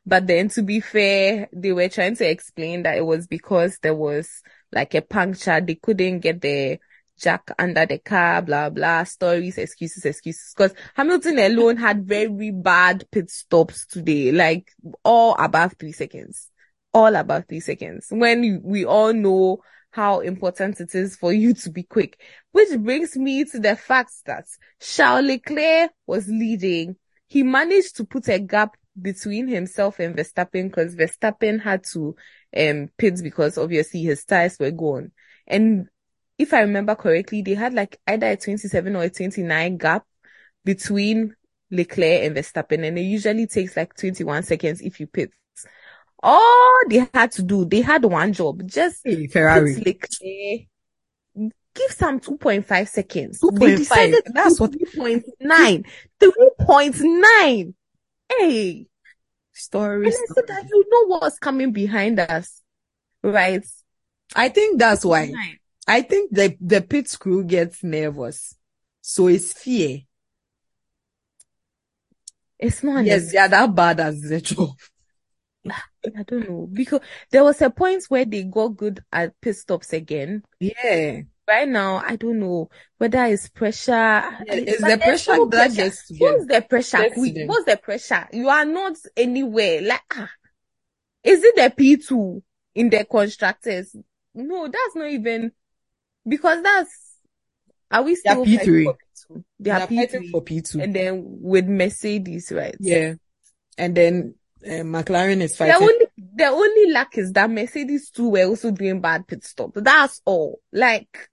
but then to be fair, they were trying to explain that it was because there was like a puncture. They couldn't get the jack under the car, blah, blah, stories, excuses, excuses. Cause Hamilton alone had very bad pit stops today, like all above three seconds, all above three seconds. When we all know how important it is for you to be quick, which brings me to the fact that Charles Leclerc was leading. He managed to put a gap between himself and Verstappen because Verstappen had to um pit because obviously his tires were gone. And if I remember correctly, they had like either a 27 or a 29 gap between Leclerc and Verstappen, and it usually takes like 21 seconds if you pit. All they had to do, they had one job, just hey, pit Ferrari. Leclerc, give some 2.5 seconds. 2.5, They decided that's what- 3.9. 3.9. Hey. Story. And I said that you know what's coming behind us, right? I think that's why. I think the the pit crew gets nervous. So it's fear. It's not Yes, they are that bad as the job. I don't know because there was a point where they got good at pit stops again. Yeah. Right now, I don't know whether it's pressure. it's but the pressure no that pressure. gets to. What's the pressure? Gets to Quick, them. What's the pressure? You are not anywhere. Like, ah, is it the P2 in the constructors? No, that's not even because that's. Are we still P3. fighting for P2? They are are P3. for P2. And then with Mercedes, right? yeah. And then uh, McLaren is fighting. The only the only luck is that Mercedes too were also doing bad pit stop. That's all. Like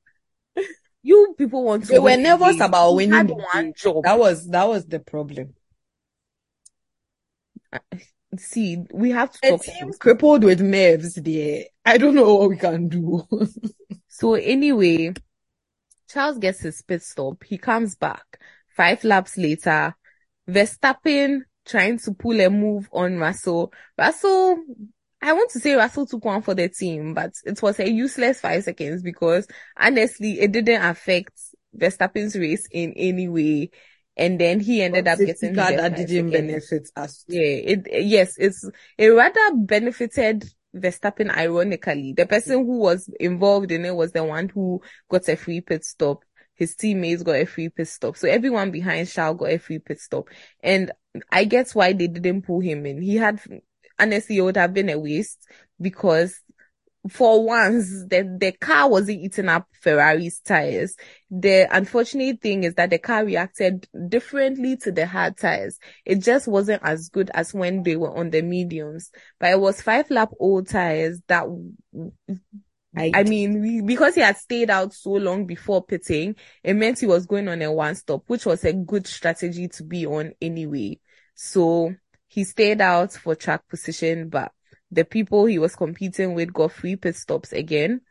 you people want to They were the nervous about winning had one job. That was that was the problem. See, we have to team crippled with nerves there. I don't know what we can do. So anyway, Charles gets his pit stop. He comes back five laps later. Verstappen trying to pull a move on Russell. Russell, I want to say Russell took one for the team, but it was a useless five seconds because honestly, it didn't affect Verstappen's race in any way. And then he ended up Safety getting car that didn't seconds. benefit us. Yeah, it yes, it's it rather benefited Verstappen ironically. The person who was involved in it was the one who got a free pit stop. His teammates got a free pit stop. So everyone behind Charles got a free pit stop. And I guess why they didn't pull him in. He had honestly it would have been a waste because for once the the car wasn't eating up Ferrari's tires. The unfortunate thing is that the car reacted differently to the hard tires. It just wasn't as good as when they were on the mediums. But it was five lap old tires that I, I mean, we, because he had stayed out so long before pitting, it meant he was going on a one stop, which was a good strategy to be on anyway. So he stayed out for track position, but the people he was competing with got free pit stops again,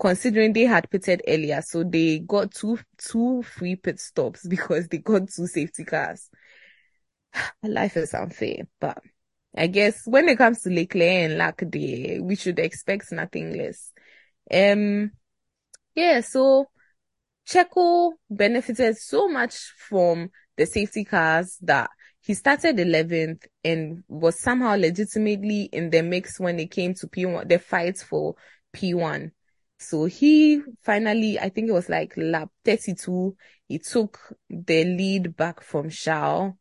considering they had pitted earlier. So they got two, two free pit stops because they got two safety cars. Life is unfair, but I guess when it comes to Leclerc and Lac Day, we should expect nothing less. Um, yeah, so Checo benefited so much from the safety cars that he started 11th and was somehow legitimately in the mix when it came to P1, the fight for P1. So he finally, I think it was like lap 32, he took the lead back from Charles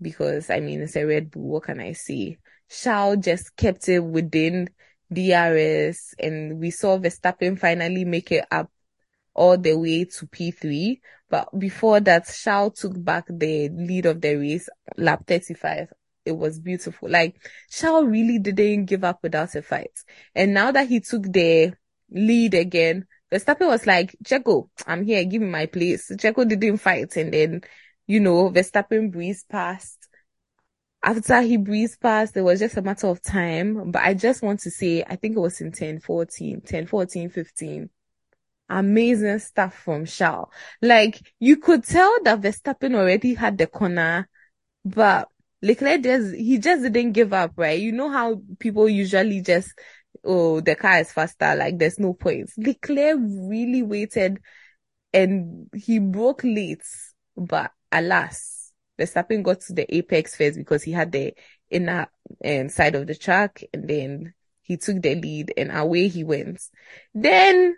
because I mean, it's a Red Bull. What can I say? Charles just kept it within DRS and we saw Verstappen finally make it up all the way to P3. But before that, Charles took back the lead of the race, lap 35. It was beautiful. Like, Charles really didn't give up without a fight. And now that he took the lead again, Verstappen was like, Checo, I'm here, give me my place. Checo didn't fight. And then, you know, Verstappen breezed past. After he breezed past, it was just a matter of time. But I just want to say, I think it was in 10, 14, 10, 14, 15 amazing stuff from Charles. Like you could tell that Verstappen already had the corner, but Leclerc just he just didn't give up, right? You know how people usually just oh the car is faster, like there's no points. Leclerc really waited and he broke late, but alas, Verstappen got to the apex first because he had the inner um, side of the track and then he took the lead and away he went. Then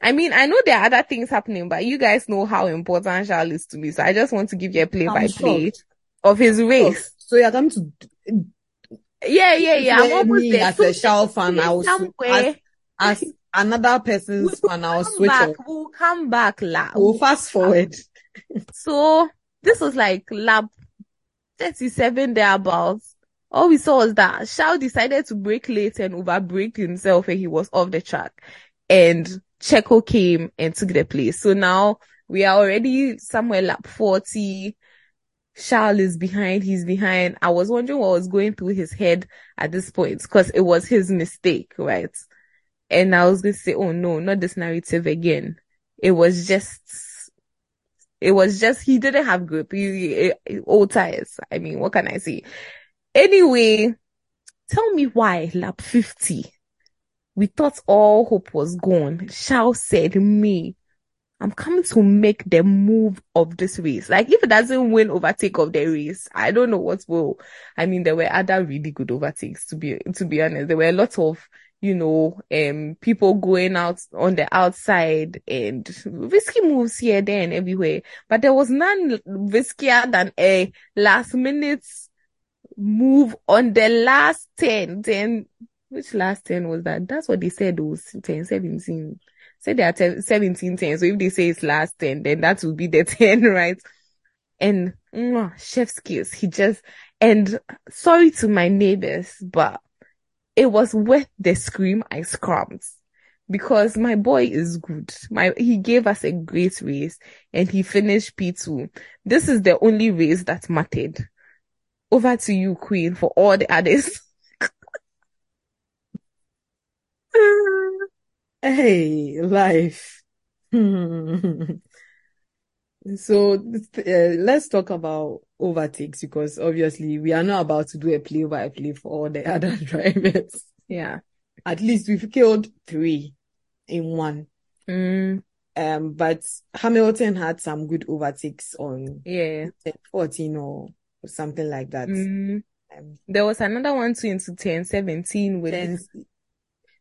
I mean, I know there are other things happening, but you guys know how important Charles is to me. So I just want to give you a play by play of his oh, race. So you're coming to. Yeah, yeah, yeah. I'm almost me there. as So a Charles fan, I was as, as another person's fan, I'll come switch back. off. We'll come back, la. We'll fast ah. forward. So this was like lap 37 thereabouts. All we saw was that Charles decided to break late and over brake himself and he was off the track. And Checo came and took the place. So now we are already somewhere lap 40. Charles is behind, he's behind. I was wondering what was going through his head at this point because it was his mistake, right? And I was going to say, oh no, not this narrative again. It was just, it was just, he didn't have grip. He, he- old tires. I mean, what can I say? Anyway, tell me why lap 50 we thought all hope was gone. Charles said, me, I'm coming to make the move of this race. Like if it doesn't win overtake of the race, I don't know what will. I mean, there were other really good overtakes to be, to be honest. There were a lot of, you know, um, people going out on the outside and risky moves here, there and everywhere. But there was none riskier than a last minute move on the last 10, 10 which last 10 was that? That's what they said oh, was 10, 17. Said there are 10, 17, 10. So if they say it's last 10, then that will be the 10, right? And mwah, chef's kiss. He just, and sorry to my neighbors, but it was worth the scream I screamed because my boy is good. My, he gave us a great race and he finished P2. This is the only race that mattered. Over to you, Queen, for all the others. Hey, life. So uh, let's talk about overtakes because obviously we are not about to do a play by play for all the other drivers. Yeah. At least we've killed three in one. Mm, Um, but Hamilton had some good overtakes on yeah. 14 or something like that. Mm, Um, there was another one too into 10, 17 with, then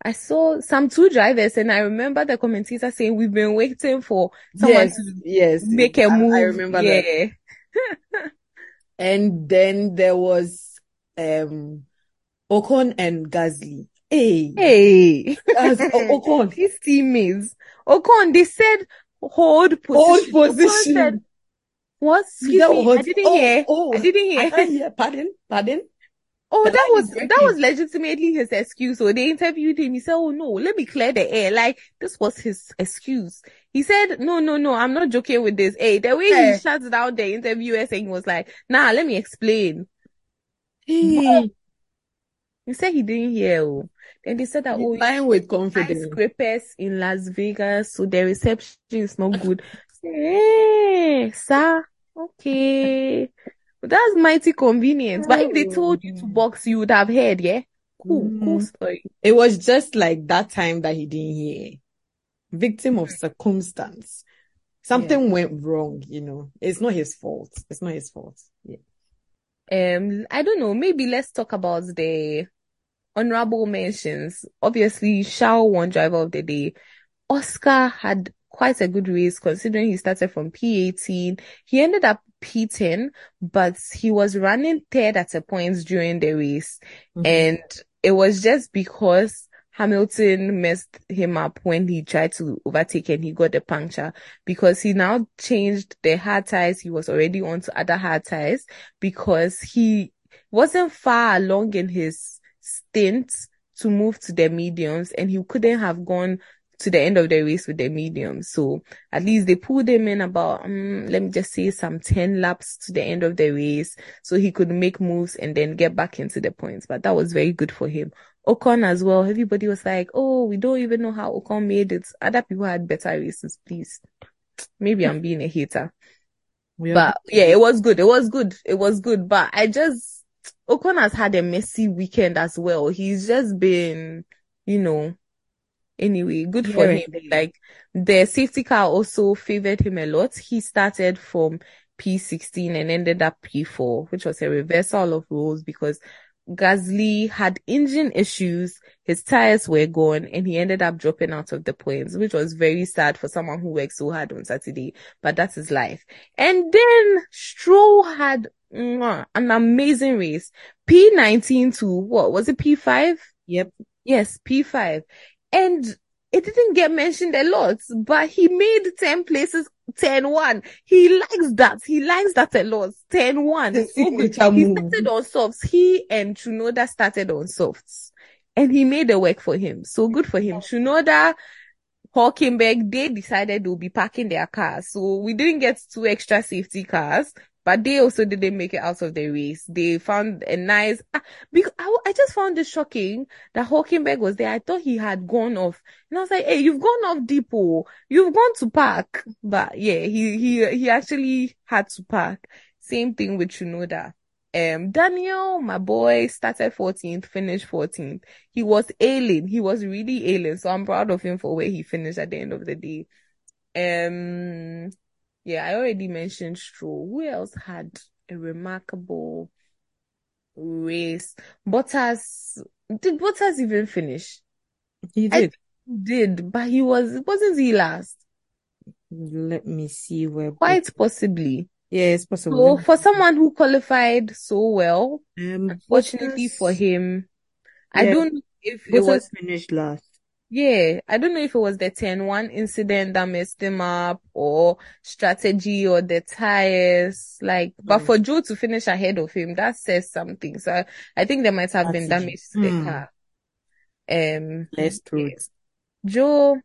I saw some two drivers and I remember the commentator saying, we've been waiting for someone yes, to yes, make a I- move. I remember that. And then there was um Ocon and Gasly. Hey, Hey. O- Ocon. His teammates. Ocon, they said hold position. Hold Ocon said, position. what? Excuse me, was- I didn't oh, hear. oh, I didn't hear. I hear. Pardon, pardon. Oh, The that was that was legitimately his excuse. So they interviewed him. He said, "Oh no, let me clear the air." Like this was his excuse. He said, "No, no, no, I'm not joking with this." Hey, the way Eh. he shut down the interviewer saying was like, "Nah, let me explain." Hey, He said he didn't hear. Oh. Then they said that oh, lying with confidence. skyscrapers in Las Vegas, so the reception is not good. Hey, sir, okay. That's mighty convenient. But if they told you Oh. to box, you would have heard, yeah? Cool, cool Mm. story. It was just like that time that he didn't hear. Victim of circumstance. Something went wrong, you know. It's not his fault. It's not his fault. Yeah. Um, I don't know. Maybe let's talk about the honorable mentions. Obviously, Shao won driver of the day. Oscar had quite a good race considering he started from P18. He ended up P10, but he was running third at a point during the race. Mhm. And it was just because Hamilton messed him up when he tried to overtake and he got the puncture because he now changed the hard tires. He was already on to other hard tires because he wasn't far along in his stint to move to the mediums and he couldn't have gone to the end of the race with the medium. So at least they pulled him in about, um, let me just say some 10 laps to the end of the race so he could make moves and then get back into the points. But that was very good for him. Ocon as well. Everybody was like, oh, we don't even know how Ocon made it. Other people had better races, please. Maybe I'm being a hater. Are- But yeah, it was good. It was good. It was good. But I just, Ocon has had a messy weekend as well. He's just been, you know, anyway, good for and him. Like the safety car also favored him a lot. He started from P16 and ended up P4, which was a reversal of roles because Gasly had engine issues, his tires were gone, and he ended up dropping out of the points, which was very sad for someone who worked so hard on Saturday, but that's his life. And then Stroll had mwah, an amazing race. P19 to what was it? P5? Yep. Yes, P5. And it didn't get mentioned a lot, but he made 10 places 10-1. He likes that. He likes that a lot. 10-1. The So good. signature He move. Um, started on softs. He and Tsunoda started on softs. And he made the work for him. So good for him. Tsunoda, Hulkenberg, they decided they'll be parking their cars. So we didn't get two extra safety cars, but they also didn't make it out of the race. They found a nice, ah, because I, I just found it shocking that Hulkenberg was there. I thought he had gone off. And I was like, hey, you've gone off depot. You've gone to park. But yeah, he, he, he actually had to park. Same thing with Tsunoda. Um, Daniel, my boy, started 14th, finished 14th. He was ailing. He was really ailing. So I'm proud of him for where he finished at the end of the day. Um, yeah, I already mentioned Stroll. Who else had a remarkable race? Bottas, did Bottas even finish? He I- did. Did, but he was, wasn't he last? Let me see where. Quite possibly. Yeah, it's possible. So for someone who qualified so well, Um, unfortunately for Bottas- him, I don't know if it was finished last. Yeah, I don't know if it was the 10-1 incident that messed him up or strategy or the tires. Like, but Mm. for Joe to finish ahead of him, that says something. So I, I think there might have been damage to the Mm. car. Um, Less truth. Joe,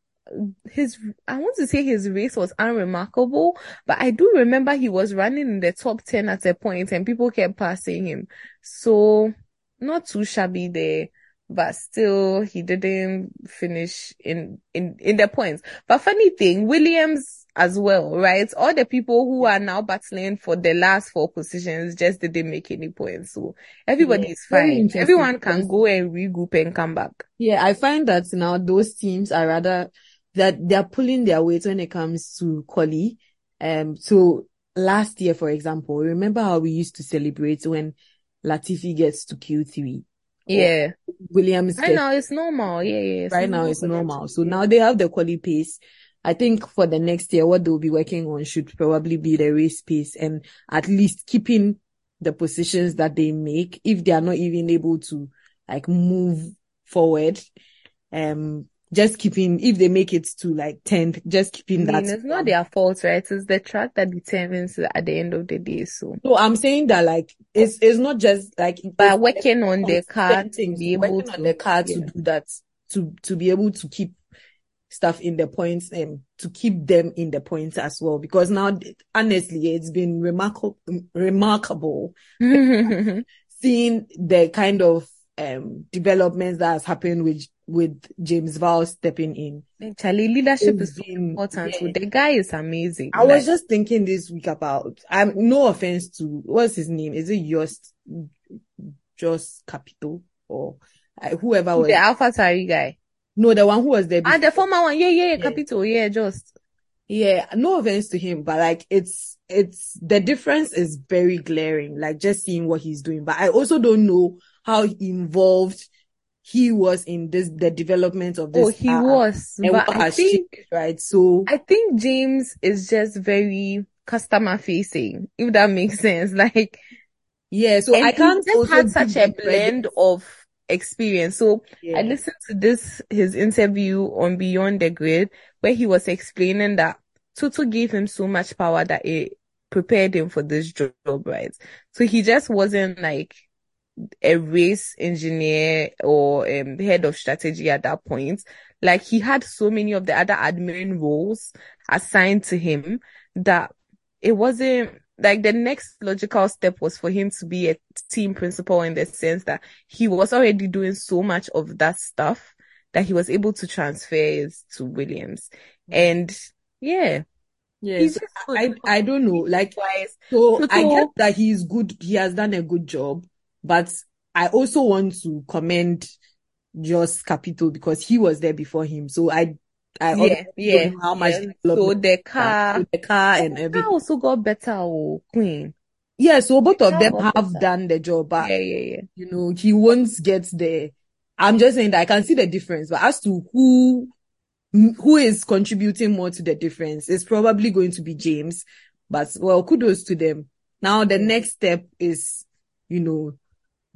his, I want to say his race was unremarkable, but I do remember he was running in the top 10 at a point and people kept passing him. So not too shabby there, but still he didn't finish in, in, in the points. But funny thing, Williams as well, right? All the people who are now battling for the last four positions just didn't make any points. So everybody Yeah, is fine. Everyone can go and regroup and come back. Yeah, I find that now those teams are rather that they're pulling their weight when it comes to quali. Um, so last year, for example, remember how we used to celebrate when Latifi gets to Q3, Yeah. Williams Right now it's normal. Yeah, yeah. right now it's normal. So now they have the quality pace. I think for the next year, what they'll be working on should probably be the race pace and at least keeping the positions that they make if they are not even able to like move forward. Um, just keeping, if they make it to like 10th, just keeping I mean, that. it's not their fault, right? It's the track that determines at the end of the day. So So I'm saying that like, it's, it's not just like, by working on the car to be able to, on the car to do that, to, to be able to keep stuff in the points and to keep them in the points as well. Because now, honestly, it's been remarkable, remarkable seeing the kind of, um, developments that has happened with, with James Vowles stepping in. Charlie, leadership It's is so important. yeah. The guy is amazing. I was just thinking this week about, I'm no offense to, what's his name? Is it Just, Jost Capito or uh, whoever was, the AlphaTauri guy. no, the one who was there Ah, before. the former one. Yeah, yeah, yeah. Yeah. Capito. Yeah, just. Yeah, no offense to him, but like it's it's the difference is very glaring, like just seeing what he's doing. But I also don't know how involved he was in this the development of this. Oh, he app was. and But I think, right? So I think James is just very customer facing, if that makes sense. Like, yeah, so I can't he just had such a blend of experience. So I listened to this, his interview on Beyond the Grid, where he was explaining that Toto gave him so much power that it prepared him for this job, right? So he just wasn't like a race engineer or um, head of strategy at that point. Like he had so many of the other admin roles assigned to him that it wasn't like the next logical step was for him to be a team principal in the sense that he was already doing so much of that stuff that he was able to transfer it to Williams. And yeah, Yeah, he's so just good. I I don't know, like Twice. So I get that he's good, he has done a good job, but I also want to commend Jost Capito because he was there before him. So I, I Yeah, yeah, how much yeah. So the car, with the car and car everything. also got better, oh, Queen. Yeah, so both of them have better. done the job, but Yeah, yeah, yeah. you know, he won't get there. I'm just saying that I can see the difference, but as to who, who is contributing more to the difference, it's probably going to be James. But well, kudos to them. Now the next step is, you know,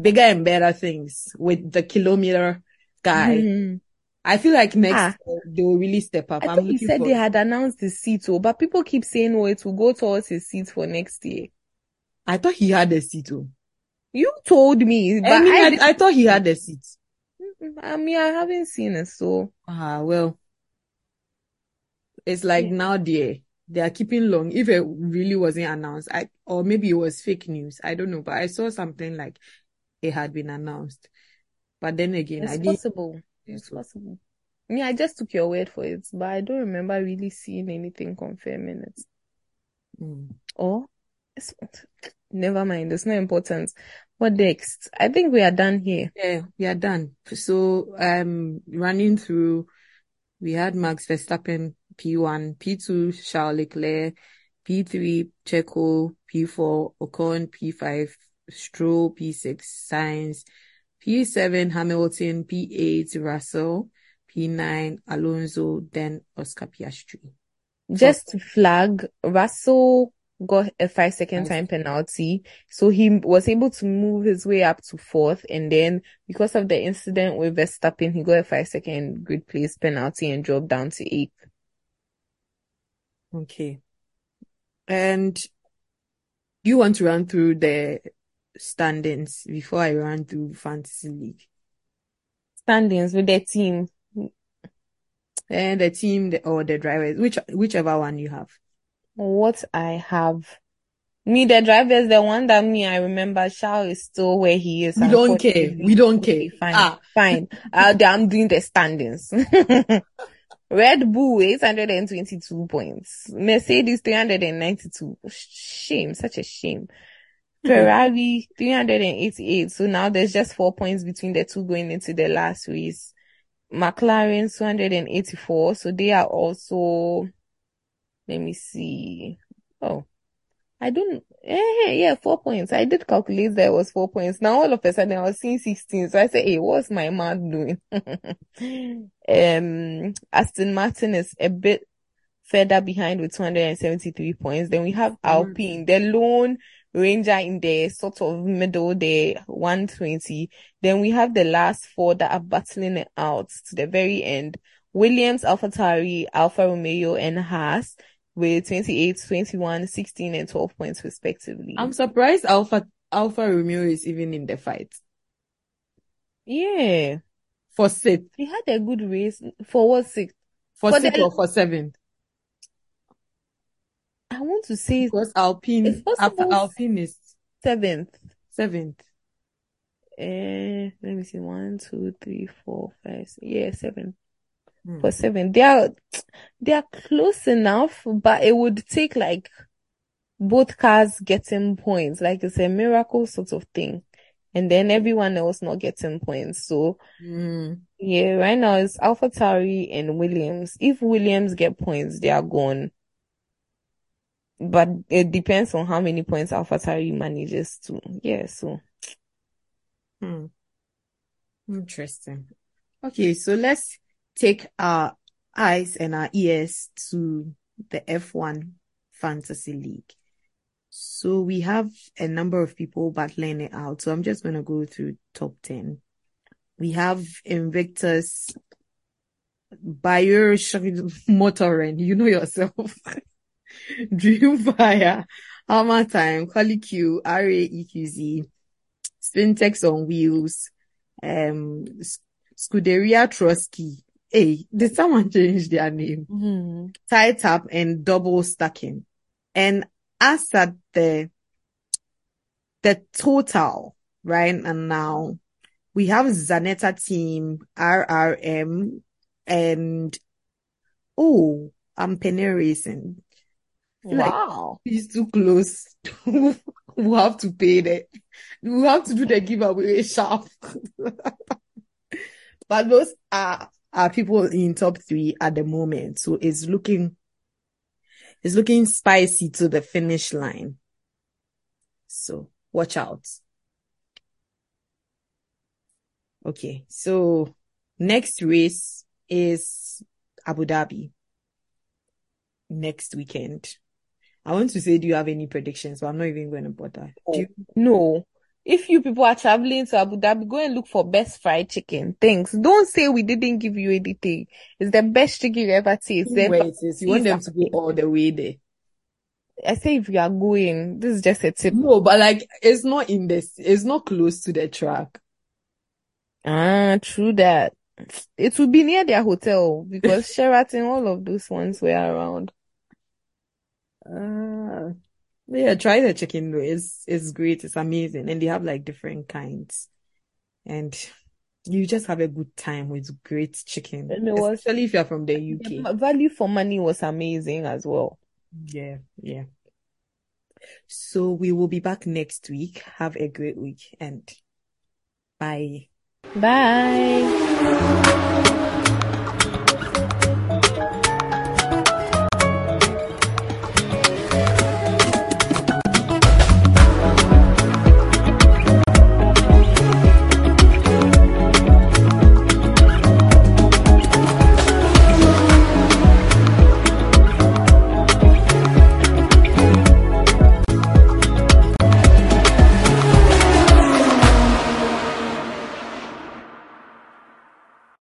bigger and better things with the kilometer guy. Mhm. I feel like next Ah. year they will really step up. I thought he said for they had announced his seat, oh, but people keep saying, oh, it will go towards his seat for next year. I thought he had a seat too. You told me, but I mean, I, I, I thought he had a seat. I mean, I haven't seen it, so Ah, well, it's like Yeah. now they they are keeping long. If it really wasn't announced, I or maybe it was fake news. I don't know, but I saw something like it had been announced. But then again, I it's didn't. possible. It's possible. Me, I just took your word for it, but I don't remember really seeing anything confirming it. Mm. Or, it's, never mind, it's not important. What next? I think we are done here. Yeah, we are done. So, um, running through, we had Max Verstappen P1, P2 Charles Leclerc, P3 Checo, P4 Ocon, P5 Stroll, P6 Sainz, P7 Hamilton, P8 Russell, P9 Alonso, then Oscar Piastri. Just to flag, Russell got a five second time penalty. So he was able to move his way up to fourth. And then because of the incident with Verstappen, he got a five second grid place penalty and dropped down to eighth. Okay. And you want to run through the standings before I run through Fantasy League? Standings with their team. And the team the, or the drivers, which whichever one you have. What I have. Me, the driver is the one that me, I remember Charles is still where he is. We don't care. We don't care. Fine. Ah, Fine. Uh, I'm doing the standings. Red Bull 822 points. Mercedes 392. Shame, such a shame. Ferrari 388. So now there's just four points between the two going into the last race. McLaren 284. So they are also, let me see. Oh, I don't, eh, yeah, four points. I did calculate that it was four points. Now all of a sudden I was seeing 16. So I said, hey, what's my man doing? um, Aston Martin is a bit further behind with 273 points. Then we have Alpine, the lone ranger in the sort of middle there, 120. Then we have the last four that are battling it out to the very end. Williams, AlphaTauri, Alfa Romeo, and Haas with 28, 21, 16, and 12 points respectively. I'm surprised Alpha Alpha Romeo is even in the fight yeah, for sixth, they had a good race for what six? for For sixth the- or for seventh. I want to say Because Alpine after Alpine is seventh. seventh. uh, let me see, one, two, three, four, five, six, yeah, seven. Hmm. For seven, they are they are close enough, but it would take like both cars getting points. Like it's a miracle sort of thing, and then everyone else not getting points. So Hmm. yeah, right now it's AlphaTauri and Williams. If Williams get points, they are gone. But it depends on how many points AlphaTauri manages to. Yeah, so Hmm. Interesting. Okay, so let's take our eyes and our ears to the F1 Fantasy League. So we have a number of people battling it out. So I'm just going to go through top 10. We have Invictus, Bayer Motoren, you know yourself. Dreamfire, Hammer Time, Quali Q, RAEQZ, Spintex on Wheels, um, Scuderia Trotsky. Hey, did someone change their name? hmm. Tie tap and double stacking. And as at the, the total, right? And now we have Zanetta team, RRM, and oh, I'm Penny Racing. Feel like- Wow. It's too close. we'll have to pay that. We'll have to do the giveaway sharp. but those are, are people in top three at the moment. So it's looking, it's looking spicy to the finish line. So watch out. Okay. So next race is Abu Dhabi next weekend. I want to say, do you have any predictions? But I'm not even going to bother. Do you? No. If you people are traveling to Abu Dhabi, go and look for best fried chicken. Thanks. Don't say we didn't give you anything. It's the best chicken you ever taste. Where it is. You want them to go all the way there. I say if you are going, this is just a tip. No, but like it's not in this. It's not close to the track. Ah, true that. It will be near their hotel because Sheraton, all of those ones were around. Uh, yeah, try the chicken though. It's it's great. It's amazing, and they have like different kinds, and you just have a good time with great chicken, was- especially if you're from the The UK. value for money was amazing as well. Yeah, yeah. So we will be back next week. Have a great week and bye. Bye.